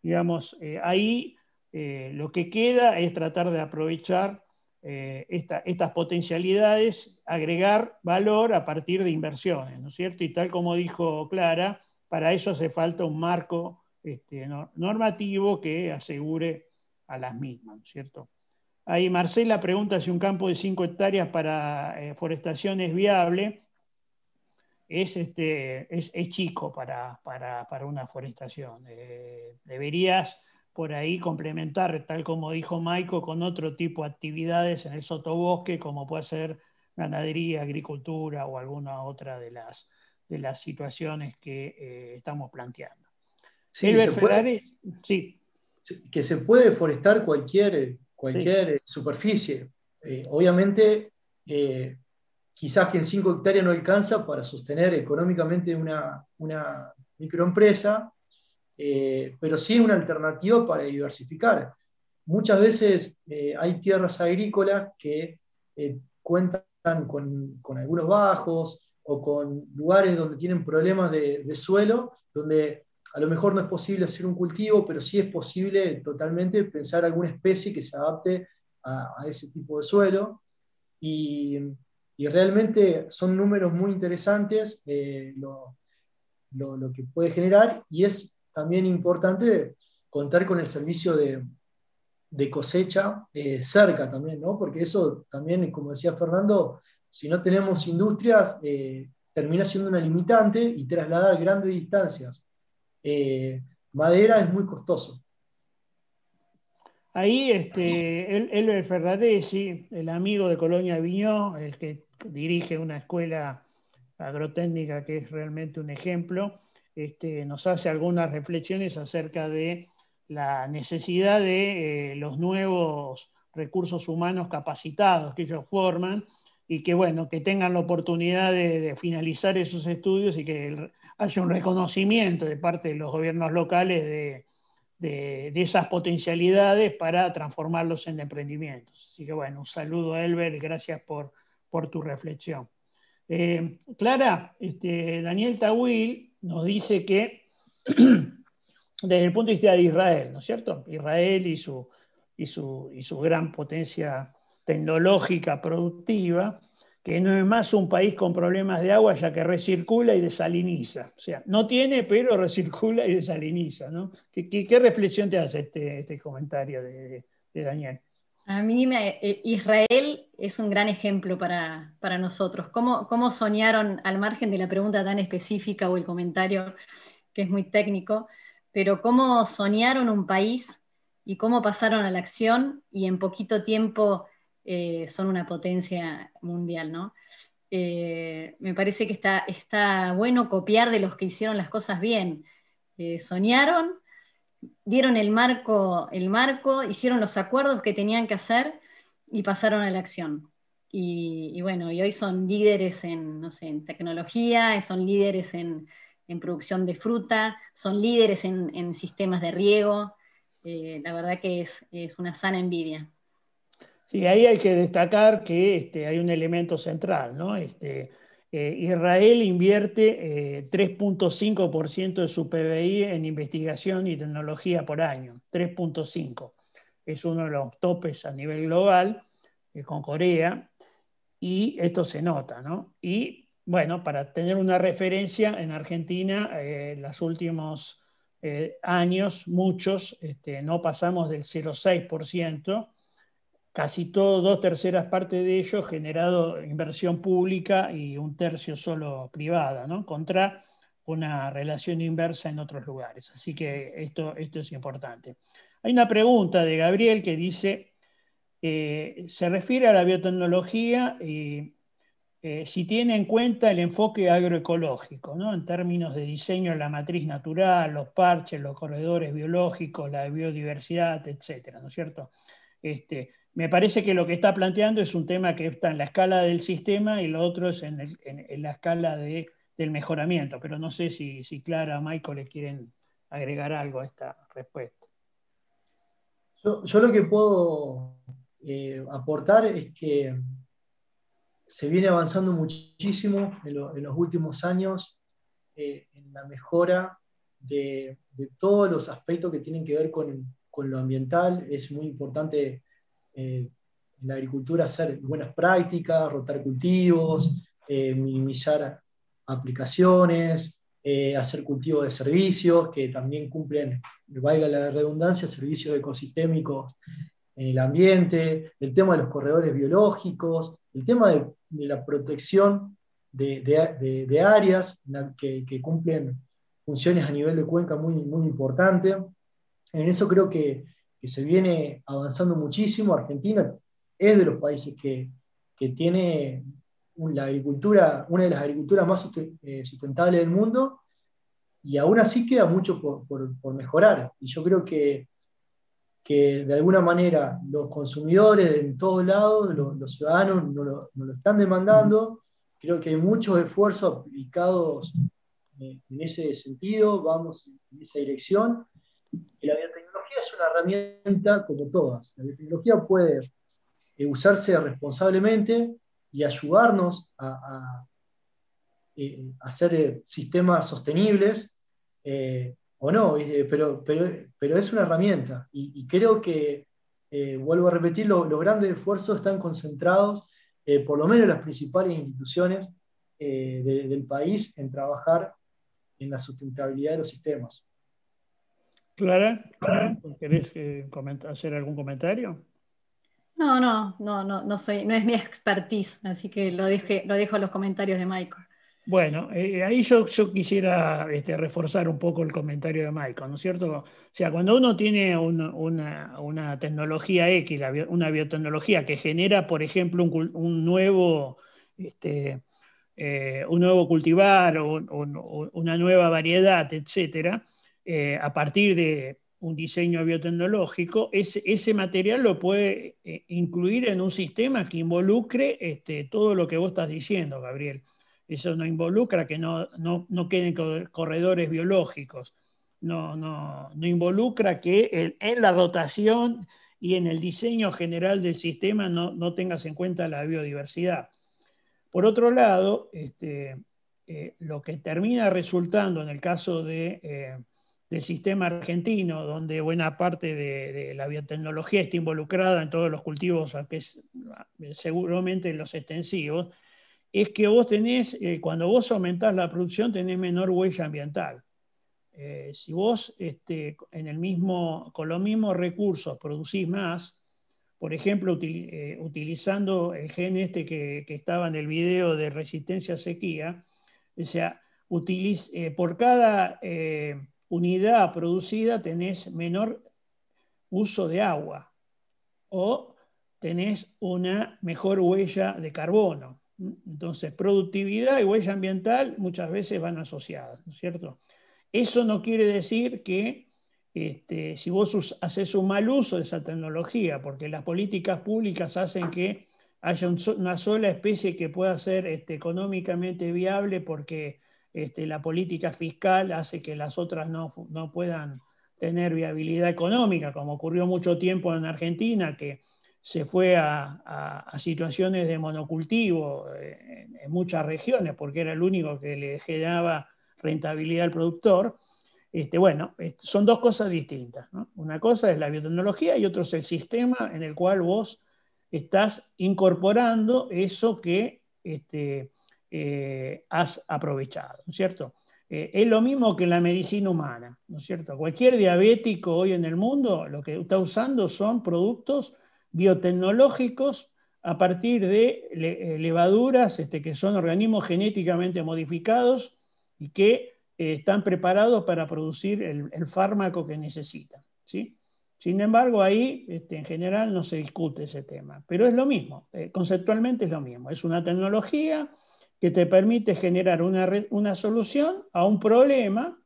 digamos, eh, ahí eh, lo que queda es tratar de aprovechar eh, estas potencialidades, agregar valor a partir de inversiones, ¿no es cierto? Y tal como dijo Clara, para eso hace falta un marco este, normativo que asegure a las mismas, ¿no es cierto? Ahí Marcela pregunta si un campo de 5 hectáreas para eh, forestación es viable. Es, este, es, chico para, para, una forestación. Eh, deberías por ahí complementar, tal como dijo Maico, con otro tipo de actividades en el sotobosque, como puede ser ganadería, agricultura o alguna otra de las, de las situaciones que eh, estamos planteando. Sí, sí, Que se puede forestar cualquier, cualquier superficie. Eh, obviamente, eh, quizás que en 5 hectáreas no alcanza para sostener económicamente una, una microempresa, eh, pero sí es una alternativa para diversificar. Muchas veces eh, hay tierras agrícolas que eh, cuentan con, algunos bajos o con lugares donde tienen problemas de, suelo, donde a lo mejor no es posible hacer un cultivo, pero sí es posible totalmente pensar alguna especie que se adapte a, ese tipo de suelo. Y, realmente son números muy interesantes lo, lo, que puede generar y es también importante contar con el servicio de, cosecha cerca también, ¿no? Porque eso también, como decía Fernando, si no tenemos industrias, eh, termina siendo una limitante y trasladar grandes distancias. Eh, madera es muy costoso. Ahí este, Elber Ferraresi, el amigo de Colonia Viñó, el que dirige una escuela agrotécnica que es realmente un ejemplo, este, nos hace algunas reflexiones acerca de la necesidad de eh, los nuevos recursos humanos capacitados que ellos forman y que, bueno, que tengan la oportunidad de, finalizar esos estudios y que haya un reconocimiento de parte de los gobiernos locales de, esas potencialidades para transformarlos en emprendimientos. Así que, bueno, un saludo a Elber gracias por, por tu reflexión. Eh, Clara, este, Daniel Tawil nos dice que *clears throat* desde el punto de vista de Israel, ¿no es cierto? Israel y su, y su, y su gran potencia tecnológica, productiva, que no es más un país con problemas de agua, ya que recircula y desaliniza. O sea, no tiene, pero recircula y desaliniza. ¿no? ¿Qué, reflexión te hace este, este comentario de, Daniel? A mí me, eh, Israel es un gran ejemplo para, nosotros. ¿Cómo, ¿Cómo, soñaron, al margen de la pregunta tan específica o el comentario que es muy técnico, pero cómo soñaron un país y cómo pasaron a la acción y en poquito tiempo eh, son una potencia mundial, ¿no? Eh, me parece que está, está, bueno copiar de los que hicieron las cosas bien. Eh, soñaron, dieron el marco, el marco, hicieron los acuerdos que tenían que hacer y pasaron a la acción. Y, bueno, y hoy son líderes en, no sé, en tecnología, son líderes en, producción de fruta, son líderes en, sistemas de riego. la verdad que es, es una sana envidia. Sí, ahí hay que destacar que este, hay un elemento central, ¿no? Este, eh, Israel invierte 3.5% eh, de su PBI en investigación y tecnología por año, 3.5. Es uno de los topes a nivel global eh, con Corea y esto se nota, ¿no? Y bueno, para tener una referencia, en Argentina, en los últimos años, muchos, este, no pasamos del 0,6% casi todo, dos terceras partes de ello generado inversión pública y un tercio solo privada, ¿no? contra una relación inversa en otros lugares. Así que esto, esto es importante. Hay una pregunta de Gabriel que dice, eh, se refiere a la biotecnología y eh, si tiene en cuenta el enfoque agroecológico, ¿no? en términos de diseño de la matriz natural, los parches, los corredores biológicos, la biodiversidad, etcétera, ¿no es cierto? Este, me parece que lo que está planteando es un tema que está en la escala del sistema y lo otro es en, la escala del mejoramiento, pero no sé si, Clara o Michael le quieren agregar algo a esta respuesta. Yo, lo que puedo eh, aportar es que se viene avanzando muchísimo en, los últimos años eh, en la mejora de, todos los aspectos que tienen que ver con, con lo ambiental. Es muy importante eh, en la agricultura hacer buenas prácticas, rotar cultivos, eh, minimizar aplicaciones, eh, hacer cultivo de servicios que también cumplen, valga la redundancia, servicios ecosistémicos en el ambiente, el tema de los corredores biológicos, el tema de, la protección de, áreas que, que, cumplen funciones a nivel de cuenca muy, muy importante. En eso creo que que se viene avanzando muchísimo. Argentina es de los países que, tiene la agricultura, una de las agriculturas más eh, sustentables del mundo, y aún así queda mucho por, mejorar. Y yo creo que, que, de alguna manera los consumidores en todos lados, los, ciudadanos nos lo, están demandando. Creo que hay muchos esfuerzos aplicados eh, en ese sentido, vamos en esa dirección. Es una herramienta como todas. La tecnología puede eh, usarse responsablemente y ayudarnos a, eh, hacer eh, sistemas sostenibles o no, pero, pero, es una herramienta y, creo que, vuelvo a repetir, los grandes esfuerzos están concentrados, por lo menos en las principales instituciones del país, en trabajar en la sustentabilidad de los sistemas. Clara, ¿querés eh, hacer algún comentario? No, no, no, no, no soy, no es mi expertise, así que lo, lo dejo a los comentarios de Michael. Bueno, eh, ahí yo, yo quisiera este, reforzar un poco el comentario de Michael, ¿no es cierto? O sea, cuando uno tiene una, tecnología X, una biotecnología que genera, por ejemplo, un, nuevo, este, eh, un nuevo cultivar o una nueva variedad, etcétera, eh, a partir de un diseño biotecnológico, ese, ese material lo puede incluir en un sistema que involucre este, todo lo que vos estás diciendo, Gabriel. Eso no involucra que no, queden corredores biológicos, no, no, involucra que en la rotación y en el diseño general del sistema no, tengas en cuenta la biodiversidad. Por otro lado, este, eh, lo que termina resultando en el caso de, eh, del sistema argentino, donde buena parte de, la biotecnología está involucrada en todos los cultivos, seguramente en los extensivos, es que vos tenés, eh, cuando vos aumentás la producción, tenés menor huella ambiental. Eh, si vos este, en el mismo, con los mismos recursos producís más, por ejemplo, eh, utilizando el gen este que, estaba en el video de resistencia a sequía, o sea, por cada unidad producida tenés menor uso de agua o tenés una mejor huella de carbono. Entonces, productividad y huella ambiental muchas veces van asociadas, ¿no es cierto? Eso no quiere decir que este, si vos haces un mal uso de esa tecnología, porque las políticas públicas hacen que haya una sola especie que pueda ser este, económicamente viable porque este, la política fiscal hace que las otras no, no puedan tener viabilidad económica, como ocurrió mucho tiempo en Argentina, que se fue a, situaciones de monocultivo eh, en, muchas regiones, porque era el único que le generaba rentabilidad al productor. Este, bueno, son dos cosas distintas. Una cosa es la biotecnología y otro es el sistema en el cual vos estás incorporando eso que este, eh, has aprovechado, ¿no es cierto? Eh, es lo mismo que la medicina humana, ¿no es cierto? Cualquier diabético hoy en el mundo lo que está usando son productos biotecnológicos a partir de eh, levaduras este, que son organismos genéticamente modificados y que están preparados para producir el, fármaco que necesitan. ¿sí? Sin embargo, ahí este, en general no se discute ese tema, pero es lo mismo, conceptualmente es lo mismo, es una tecnología que te permite generar una, una solución a un problema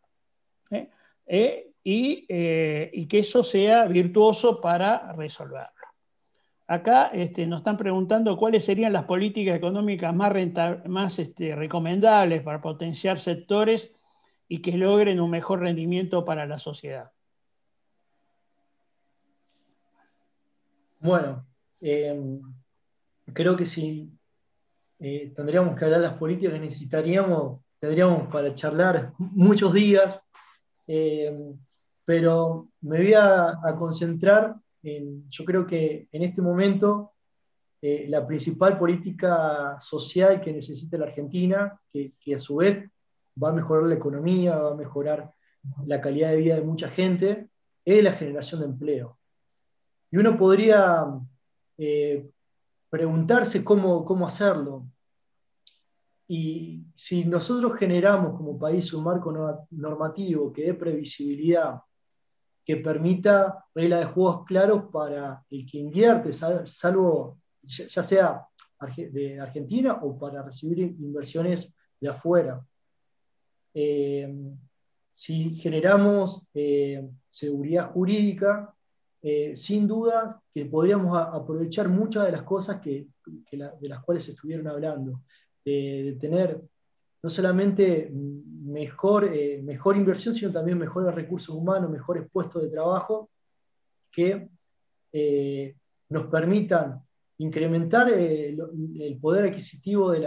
y, y que eso sea virtuoso para resolverlo. Acá este, nos están preguntando cuáles serían las políticas económicas más, más este, recomendables para potenciar sectores y que logren un mejor rendimiento para la sociedad. Bueno, creo que si eh, tendríamos que hablar las políticas que necesitaríamos, tendríamos para charlar muchos días, em, pero me voy a concentrar yo creo que en este momento eh, la principal política social que necesita la Argentina, que, a su vez va a mejorar la economía, va a mejorar la calidad de vida de mucha gente, es la generación de empleo. Y uno podría eh, preguntarse cómo, cómo hacerlo. Y si nosotros generamos como país un marco normativo que dé previsibilidad que permita reglas de juegos claros para el que invierte, salvo ya sea de Argentina o para recibir inversiones de afuera. Eh, si generamos eh, seguridad jurídica, eh, sin duda que podríamos aprovechar muchas de las cosas que, de las cuales estuvieron hablando, de tener no solamente mejor, eh, mejor inversión, sino también mejores recursos humanos, mejores puestos de trabajo que eh, nos permitan incrementar eh, el, poder adquisitivo de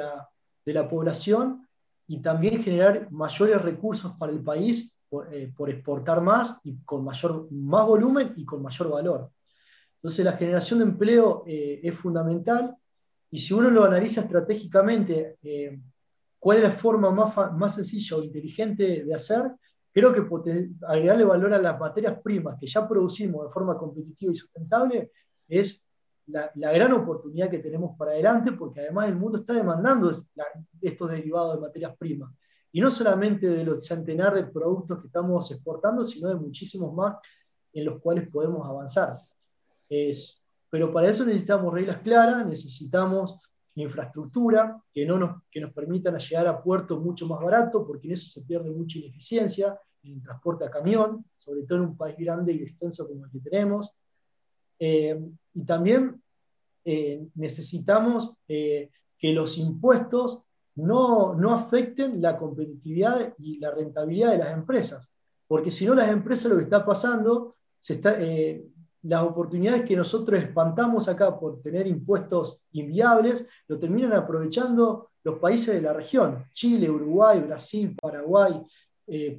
la, población y también generar mayores recursos para el país por, por, exportar más y con mayor, más volumen y con mayor valor. Entonces la generación de empleo es fundamental y si uno lo analiza estratégicamente, ¿Cuál es la forma más, más sencilla o inteligente de hacer? Creo que agregarle valor a las materias primas que ya producimos de forma competitiva y sustentable es la, gran oportunidad que tenemos para adelante, porque además el mundo está demandando estos derivados de materias primas. Y no solamente de los centenares de productos que estamos exportando, sino de muchísimos más en los cuales podemos avanzar. Es, pero para eso necesitamos reglas claras, necesitamos infraestructura que, no nos, que nos permitan llegar a puertos mucho más barato, porque en eso se pierde mucha ineficiencia, en el transporte a camión, sobre todo en un país grande y extenso como el que tenemos. Eh, y también eh, necesitamos eh, que los impuestos no, no, afecten la competitividad y la rentabilidad de las empresas, porque si no las empresas lo que está pasando, se está, las oportunidades que nosotros espantamos acá por tener impuestos inviables, lo terminan aprovechando los países de la región, Chile, Uruguay, Brasil, Paraguay,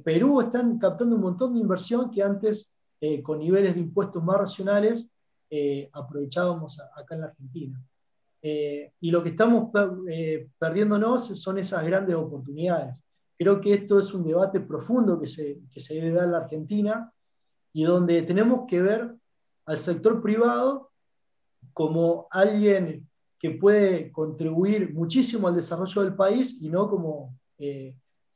Perú, están captando un montón de inversión que antes, con niveles de impuestos más racionales, eh, aprovechábamos acá en la Argentina. Eh, y lo que estamos eh, perdiéndonos son esas grandes oportunidades. Creo que esto es un debate profundo que se, debe dar en la Argentina y donde tenemos que ver al sector privado como alguien que puede contribuir muchísimo al desarrollo del país y no como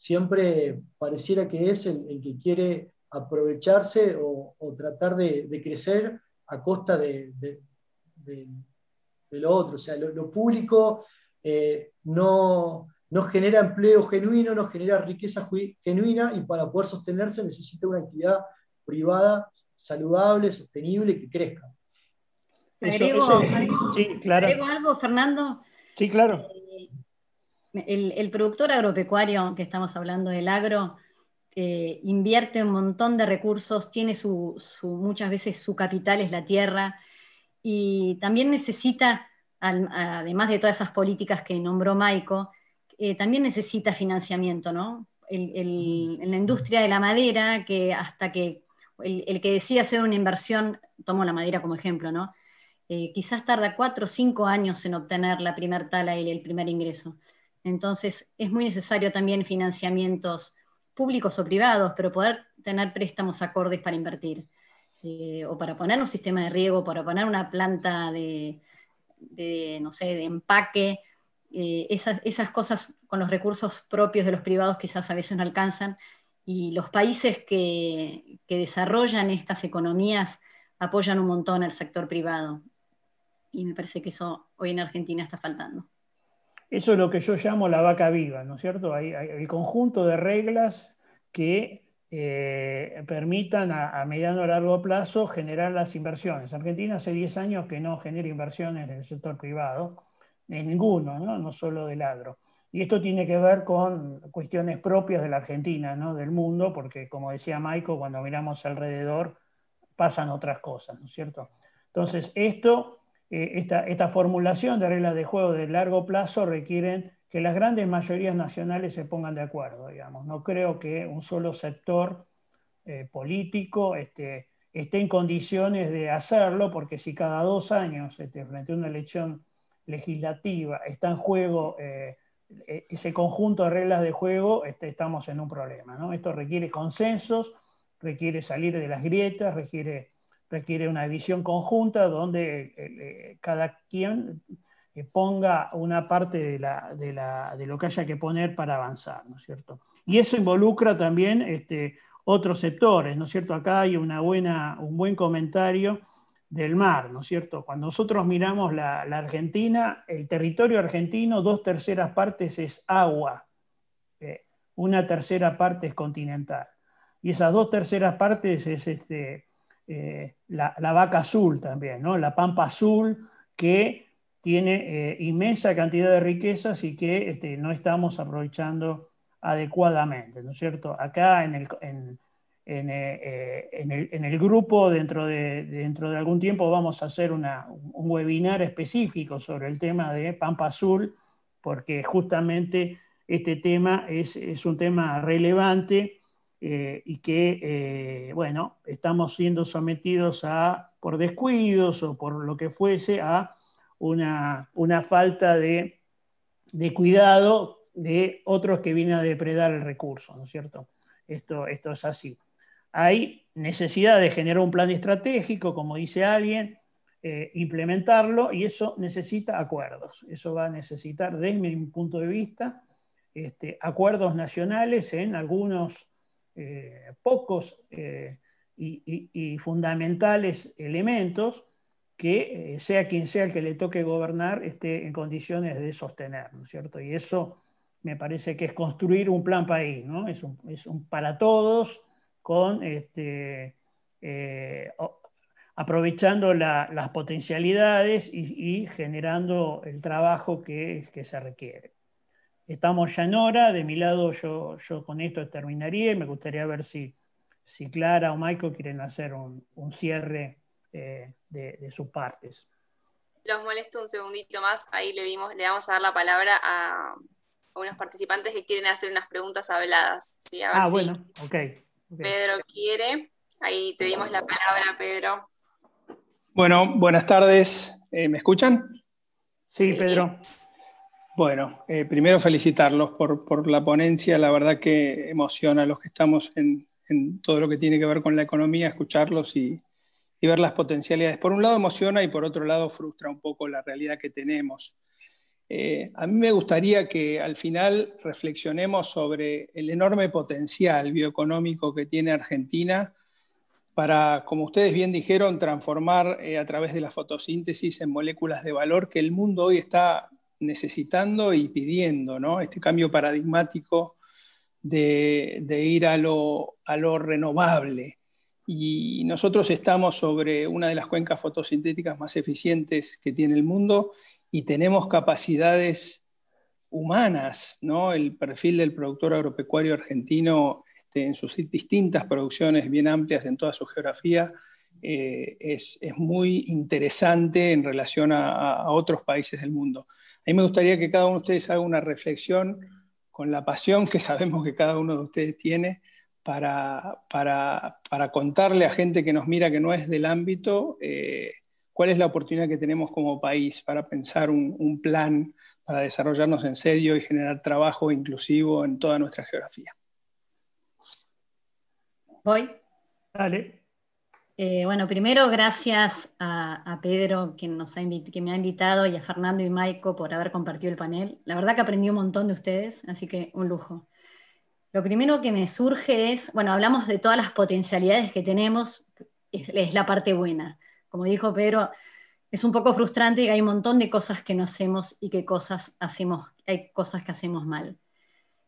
siempre pareciera que es el, que quiere aprovecharse o, tratar de, crecer a costa de, lo otro. O sea, lo, público eh, no, genera empleo genuino, no genera riqueza genuina y para poder sostenerse necesita una actividad privada saludable, sostenible, que crezca. Agrego, algo, Fernando. Sí, claro. Eh, el, productor agropecuario que estamos hablando del agro invierte un montón de recursos, tiene su, muchas veces su capital es la tierra y también necesita, además de todas esas políticas que nombró Maico, eh, también necesita financiamiento, ¿no? en la industria de la madera, que hasta que el, que decide hacer una inversión, tomo la madera como ejemplo, ¿no? Eh, quizás tarda cuatro o cinco años en obtener la primer tala y el primer ingreso. Entonces, es muy necesario también financiamientos públicos o privados, pero poder tener préstamos acordes para invertir. Eh, o para poner un sistema de riego, para poner una planta de, no sé, de empaque, eh, esas, esas, cosas con los recursos propios de los privados quizás a veces no alcanzan, y los países que, que desarrollan estas economías apoyan un montón al sector privado. Y me parece que eso hoy en Argentina está faltando. Eso es lo que yo llamo la vaca viva, ¿no es cierto? Hay, el conjunto de reglas que eh, permitan a, mediano o largo plazo generar las inversiones. Argentina hace 10 años que no genera inversiones en el sector privado, en ninguno, ¿no? solo del agro. Y esto tiene que ver con cuestiones propias de la Argentina, ¿no? del mundo, porque como decía Maico, cuando miramos alrededor pasan otras cosas, ¿no es cierto? Entonces, esto eh, esta, formulación de reglas de juego de largo plazo requieren que las grandes mayorías nacionales se pongan de acuerdo, digamos. No creo que un solo sector eh, político este, esté en condiciones de hacerlo, porque si cada dos años, este, frente a una elección legislativa, está en juego eh, e, ese conjunto de reglas de juego, este, estamos en un problema. Esto requiere consensos, requiere salir de las grietas, requiere una visión conjunta donde eh, cada quien eh, ponga una parte de, lo que haya que poner para avanzar, ¿no es cierto? Y eso involucra también este, otros sectores, ¿no es cierto? Acá hay una buena, un buen comentario del mar, ¿no es cierto? Cuando nosotros miramos la, Argentina, el territorio argentino, dos terceras partes es agua, una tercera parte es continental. Y esas dos terceras partes es este, eh, la, vaca azul también, ¿no? la pampa azul que tiene eh, inmensa cantidad de riquezas y que este, no estamos aprovechando adecuadamente, ¿no es cierto? Acá en el, en, eh, el, grupo, dentro de, dentro de algún tiempo, vamos a hacer un webinar específico sobre el tema de Pampa Azul, porque justamente este tema es, es un tema relevante eh, y que, eh, bueno, estamos siendo sometidos a, por descuidos o por lo que fuese, a una, falta de, cuidado de otros que vienen a depredar el recurso, ¿no es cierto? Esto, esto es así. Hay necesidad de generar un plan estratégico, como dice alguien, eh, implementarlo y eso necesita acuerdos. Eso va a necesitar, desde mi punto de vista, este, acuerdos nacionales en algunos eh, pocos eh, y, fundamentales elementos que sea quien sea el que le toque gobernar esté en condiciones de sostener, ¿no es cierto? Y eso me parece que es construir un plan país, ¿no? Es un, para todos con este, aprovechando las potencialidades y, generando el trabajo que, que, se requiere. Estamos ya en hora, de mi lado yo, yo con esto terminaría y me gustaría ver si, si Clara o Michael quieren hacer un, cierre eh, de, sus partes. Los molesto un segundito más, ahí le, dimos, le vamos a dar la palabra a, unos participantes que quieren hacer unas preguntas habladas. ah, bueno, ok. Pedro quiere, ahí te dimos la palabra, Pedro. Bueno, buenas tardes. Eh, ¿Me escuchan? Sí, Pedro. Bueno, eh, primero felicitarlos por, la ponencia. La verdad que emociona a los que estamos en, todo lo que tiene que ver con la economía, escucharlos y, ver las potencialidades. Por un lado emociona y por otro lado frustra un poco la realidad que tenemos. Eh, a mí me gustaría que al final reflexionemos sobre el enorme potencial bioeconómico que tiene Argentina para, como ustedes bien dijeron, transformar eh, a través de la fotosíntesis en moléculas de valor que el mundo hoy está necesitando y pidiendo, ¿no? Este cambio paradigmático de, ir a lo, a lo, renovable. Y nosotros estamos sobre una de las cuencas fotosintéticas más eficientes que tiene el mundo y tenemos capacidades humanas, ¿no? El perfil del productor agropecuario argentino este, en sus distintas producciones bien amplias en toda su geografía, eh, es, muy interesante en relación a, otros países del mundo. A mí me gustaría que cada uno de ustedes haga una reflexión con la pasión que sabemos que cada uno de ustedes tiene para, para, contarle a gente que nos mira que no es del ámbito eh, cuál es la oportunidad que tenemos como país para pensar un, un plan para desarrollarnos en serio y generar trabajo inclusivo en toda nuestra geografía. Voy. Dale. Eh, bueno, primero gracias a, Pedro que, nos ha que me ha invitado y a Fernando y Maico por haber compartido el panel. La verdad que aprendí un montón de ustedes, así que un lujo. Lo primero que me surge es, bueno, hablamos de todas las potencialidades que tenemos, es, la parte buena. Como dijo Pedro, es un poco frustrante que hay un montón de cosas que no hacemos y que cosas hacemos, hay cosas que hacemos mal.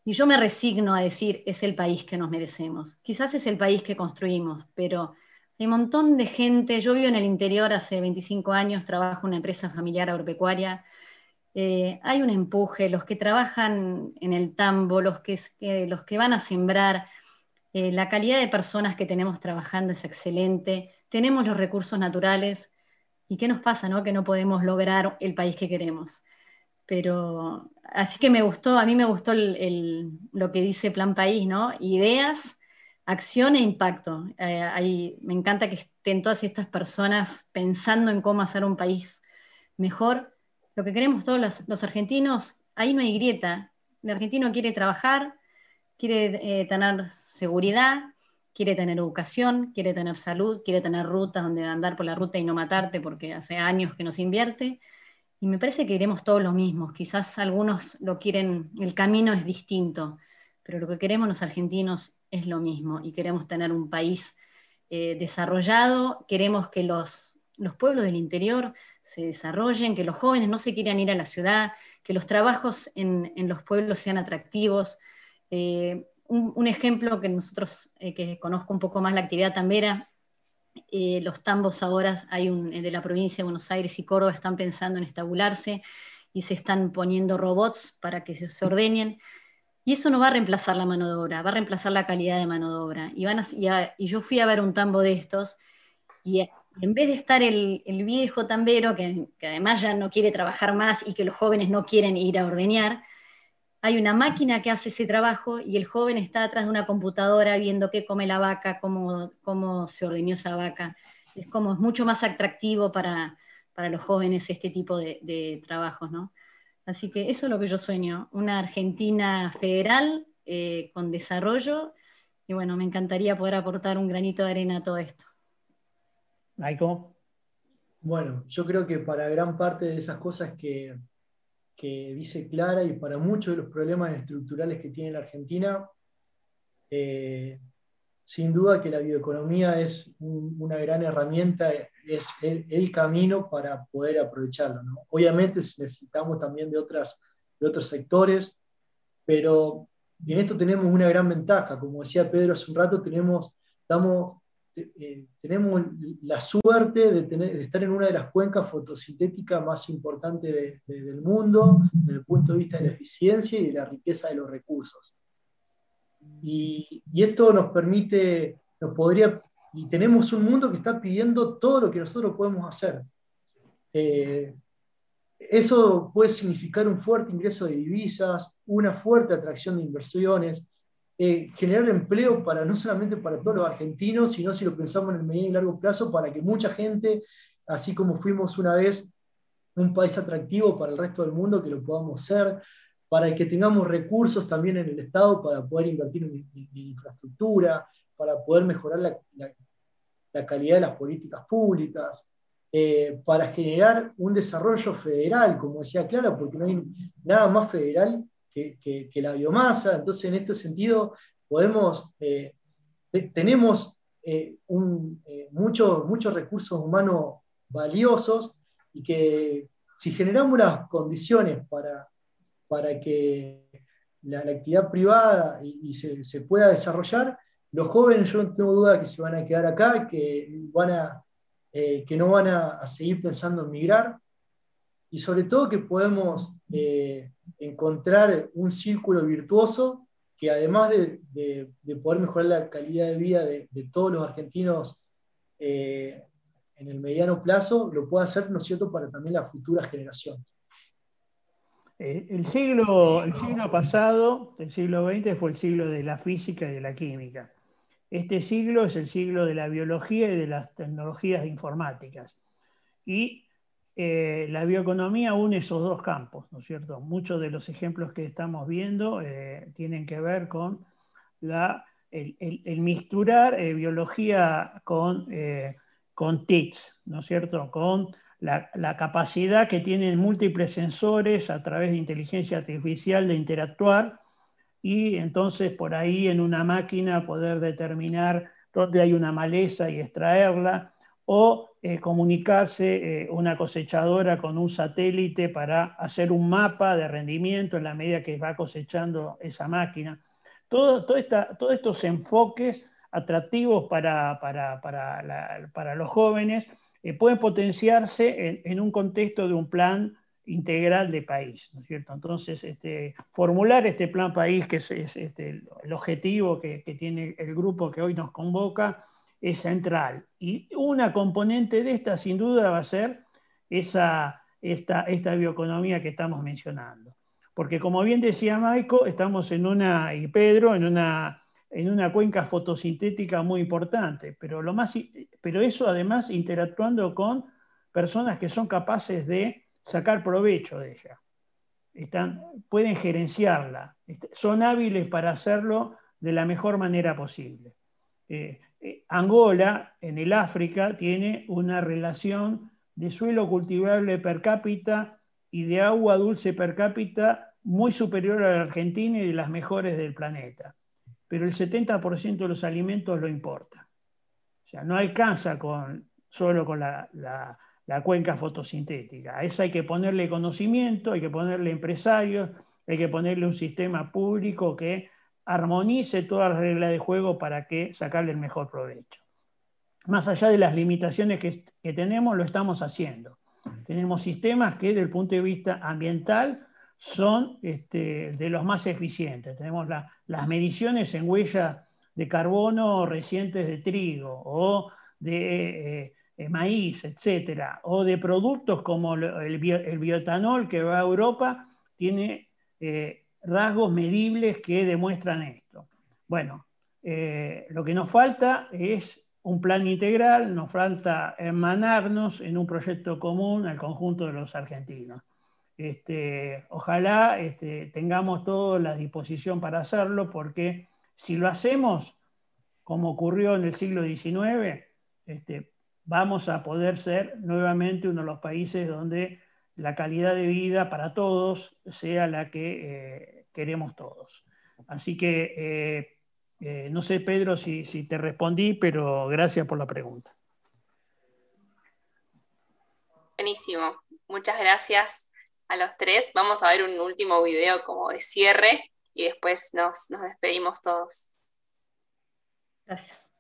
Y yo me resigno a decir, es el país que nos merecemos. Quizás es el país que construimos, pero hay un montón de gente. Yo vivo en el interior hace 25 años, trabajo en una empresa familiar agropecuaria. Eh, hay un empuje, los que trabajan en el tambo, los que, que van a sembrar, eh, la calidad de personas que tenemos trabajando es excelente, tenemos los recursos naturales. ¿Y qué nos pasa, no? Que no podemos lograr el país que queremos. Pero así que me gustó, a mí me gustó lo que dice Plan País, ¿no? Ideas, acción e impacto. Eh, me encanta que estén todas estas personas pensando en cómo hacer un país mejor. Lo que queremos todos los, argentinos, ahí no hay grieta. El argentino quiere trabajar, quiere eh, tener seguridad, quiere tener educación, quiere tener salud, quiere tener rutas donde andar por la ruta y no matarte porque hace años que nos invierte y me parece que queremos todos lo mismo. Quizás algunos lo quieren, el camino es distinto, pero lo que queremos los argentinos es lo mismo y queremos tener un país eh, desarrollado, queremos que los, los pueblos del interior se desarrollen, que los jóvenes no se quieran ir a la ciudad, que los trabajos en, los pueblos sean atractivos. Eh, un, ejemplo que nosotros, eh, que conozco un poco más la actividad tambera, eh, los tambos ahora hay un, de la provincia de Buenos Aires y Córdoba están pensando en estabularse y se están poniendo robots para que se, se ordenen. Y eso no va a reemplazar la mano de obra, va a reemplazar la calidad de mano de obra. Y, van y, yo fui a ver un tambo de estos y en vez de estar el, viejo tambero, que, además ya no quiere trabajar más y que los jóvenes no quieren ir a ordeñar, hay una máquina que hace ese trabajo y el joven está atrás de una computadora viendo qué come la vaca, cómo, cómo se ordeñó esa vaca. Es como es mucho más atractivo para, los jóvenes este tipo de, trabajos, ¿no? Así que eso es lo que yo sueño, una Argentina federal eh, con desarrollo y bueno, me encantaría poder aportar un granito de arena a todo esto. Maiko. Bueno, yo creo que para gran parte de esas cosas que, dice Clara y para muchos de los problemas estructurales que tiene la Argentina, eh, sin duda que la bioeconomía es una gran herramienta, es el, camino para poder aprovecharlo. Obviamente necesitamos también de, otras, de otros sectores, pero en esto tenemos una gran ventaja. Como decía Pedro hace un rato, tenemos, estamos, eh, tenemos la suerte de, tener, de, estar en una de las cuencas fotosintéticas más importantes del mundo, desde el punto de vista de la eficiencia y de la riqueza de los recursos. Y, esto nos permite, nos podría, y tenemos un mundo que está pidiendo todo lo que nosotros podemos hacer. Eh, eso puede significar un fuerte ingreso de divisas, una fuerte atracción de inversiones, eh, generar empleo para no solamente para todos los argentinos, sino si lo pensamos en el mediano y largo plazo, para que mucha gente, así como fuimos una vez un país atractivo para el resto del mundo, que lo podamos ser, para que tengamos recursos también en el Estado para poder invertir en, infraestructura, para poder mejorar la, calidad de las políticas públicas, eh, para generar un desarrollo federal, como decía Clara, porque no hay nada más federal que, la biomasa. Entonces, en este sentido, podemos, eh, tenemos eh, muchos, muchos recursos humanos valiosos y que si generamos las condiciones para para que la, actividad privada y, se, pueda desarrollar, los jóvenes yo no tengo duda que se van a quedar acá, que, van a, eh, que no van a, seguir pensando en migrar, y sobre todo que podemos eh, encontrar un círculo virtuoso que además de, poder mejorar la calidad de vida de, todos los argentinos eh, en el mediano plazo, lo pueda hacer, ¿no es cierto?, para también las futuras generaciones. Eh, el, siglo, el siglo pasado, el siglo XX, fue el siglo de la física y de la química. Este siglo es el siglo de la biología y de las tecnologías informáticas. Y eh, la bioeconomía une esos dos campos, ¿no es cierto? Muchos de los ejemplos que estamos viendo eh, tienen que ver con la, el, el, misturar biología con, con TICs, ¿no es cierto? Con la, capacidad que tienen múltiples sensores a través de inteligencia artificial de interactuar y entonces por ahí en una máquina poder determinar dónde hay una maleza y extraerla o eh, comunicarse eh, una cosechadora con un satélite para hacer un mapa de rendimiento en la medida que va cosechando esa máquina. Todo, todos estos enfoques atractivos para los jóvenes eh, pueden potenciarse en, un contexto de un plan integral de país, ¿no es cierto? Entonces, este, formular este plan país, que es, este, el objetivo que, tiene el grupo que hoy nos convoca, es central. Y una componente de esta, sin duda, va a ser esa, esta, esta bioeconomía que estamos mencionando. Porque, como bien decía Maico, estamos en una, y Pedro, en una en una cuenca fotosintética muy importante, pero, lo más, pero eso además interactuando con personas que son capaces de sacar provecho de ella. Están, pueden gerenciarla, son hábiles para hacerlo de la mejor manera posible. Eh, Angola, en el África, tiene una relación de suelo cultivable per cápita y de agua dulce per cápita muy superior a la Argentina y de las mejores del planeta pero el 70% de los alimentos lo importa. O sea, no alcanza con, solo con la, cuenca fotosintética. A eso hay que ponerle conocimiento, hay que ponerle empresarios, hay que ponerle un sistema público que armonice todas las reglas de juego para que sacarle el mejor provecho. Más allá de las limitaciones que, tenemos, lo estamos haciendo. Tenemos sistemas que desde el punto de vista ambiental son este, de los más eficientes. Tenemos las mediciones en huella de carbono recientes de trigo o de eh, maíz, etcétera, o de productos como el, bioetanol que va a Europa, tiene eh, rasgos medibles que demuestran esto. Bueno, eh, lo que nos falta es un plan integral, nos falta hermanarnos en un proyecto común al conjunto de los argentinos. Este, ojalá este, tengamos toda la disposición para hacerlo, porque si lo hacemos, como ocurrió en el siglo XIX, este, vamos a poder ser nuevamente uno de los países donde la calidad de vida para todos sea la que eh, queremos todos. Así que eh, eh, no sé, Pedro, si, si te respondí, pero gracias por la pregunta. Buenísimo. Muchas gracias a los tres. Vamos a ver un último video como de cierre y después nos, nos despedimos todos. Gracias.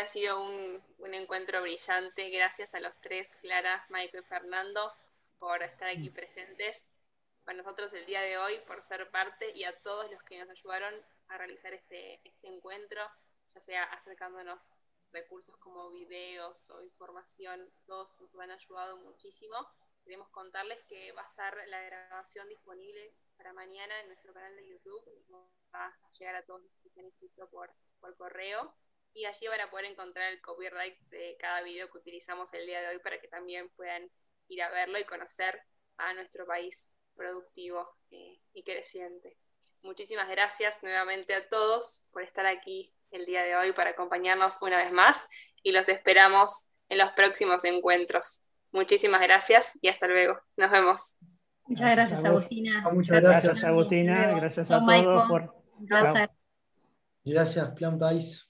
Ha sido un, encuentro brillante. Gracias a los tres, Clara, Michael y Fernando, por estar aquí presentes con nosotros el día de hoy, por ser parte y a todos los que nos ayudaron a realizar este, este encuentro, ya sea acercándonos recursos como videos o información, todos nos han ayudado muchísimo. Queremos contarles que va a estar la grabación disponible para mañana en nuestro canal de YouTube. Va a llegar a todos los que se han inscrito por por correo y allí van a poder encontrar el copyright de cada video que utilizamos el día de hoy para que también puedan ir a verlo y conocer a nuestro país productivo eh, y creciente. Muchísimas gracias nuevamente a todos por estar aquí el día de hoy para acompañarnos una vez más y los esperamos en los próximos encuentros. Muchísimas gracias y hasta luego. Nos vemos. Muchas gracias, Agustina. Muchas gracias, Agustina. Gracias a todos por. Gracias, Plan País.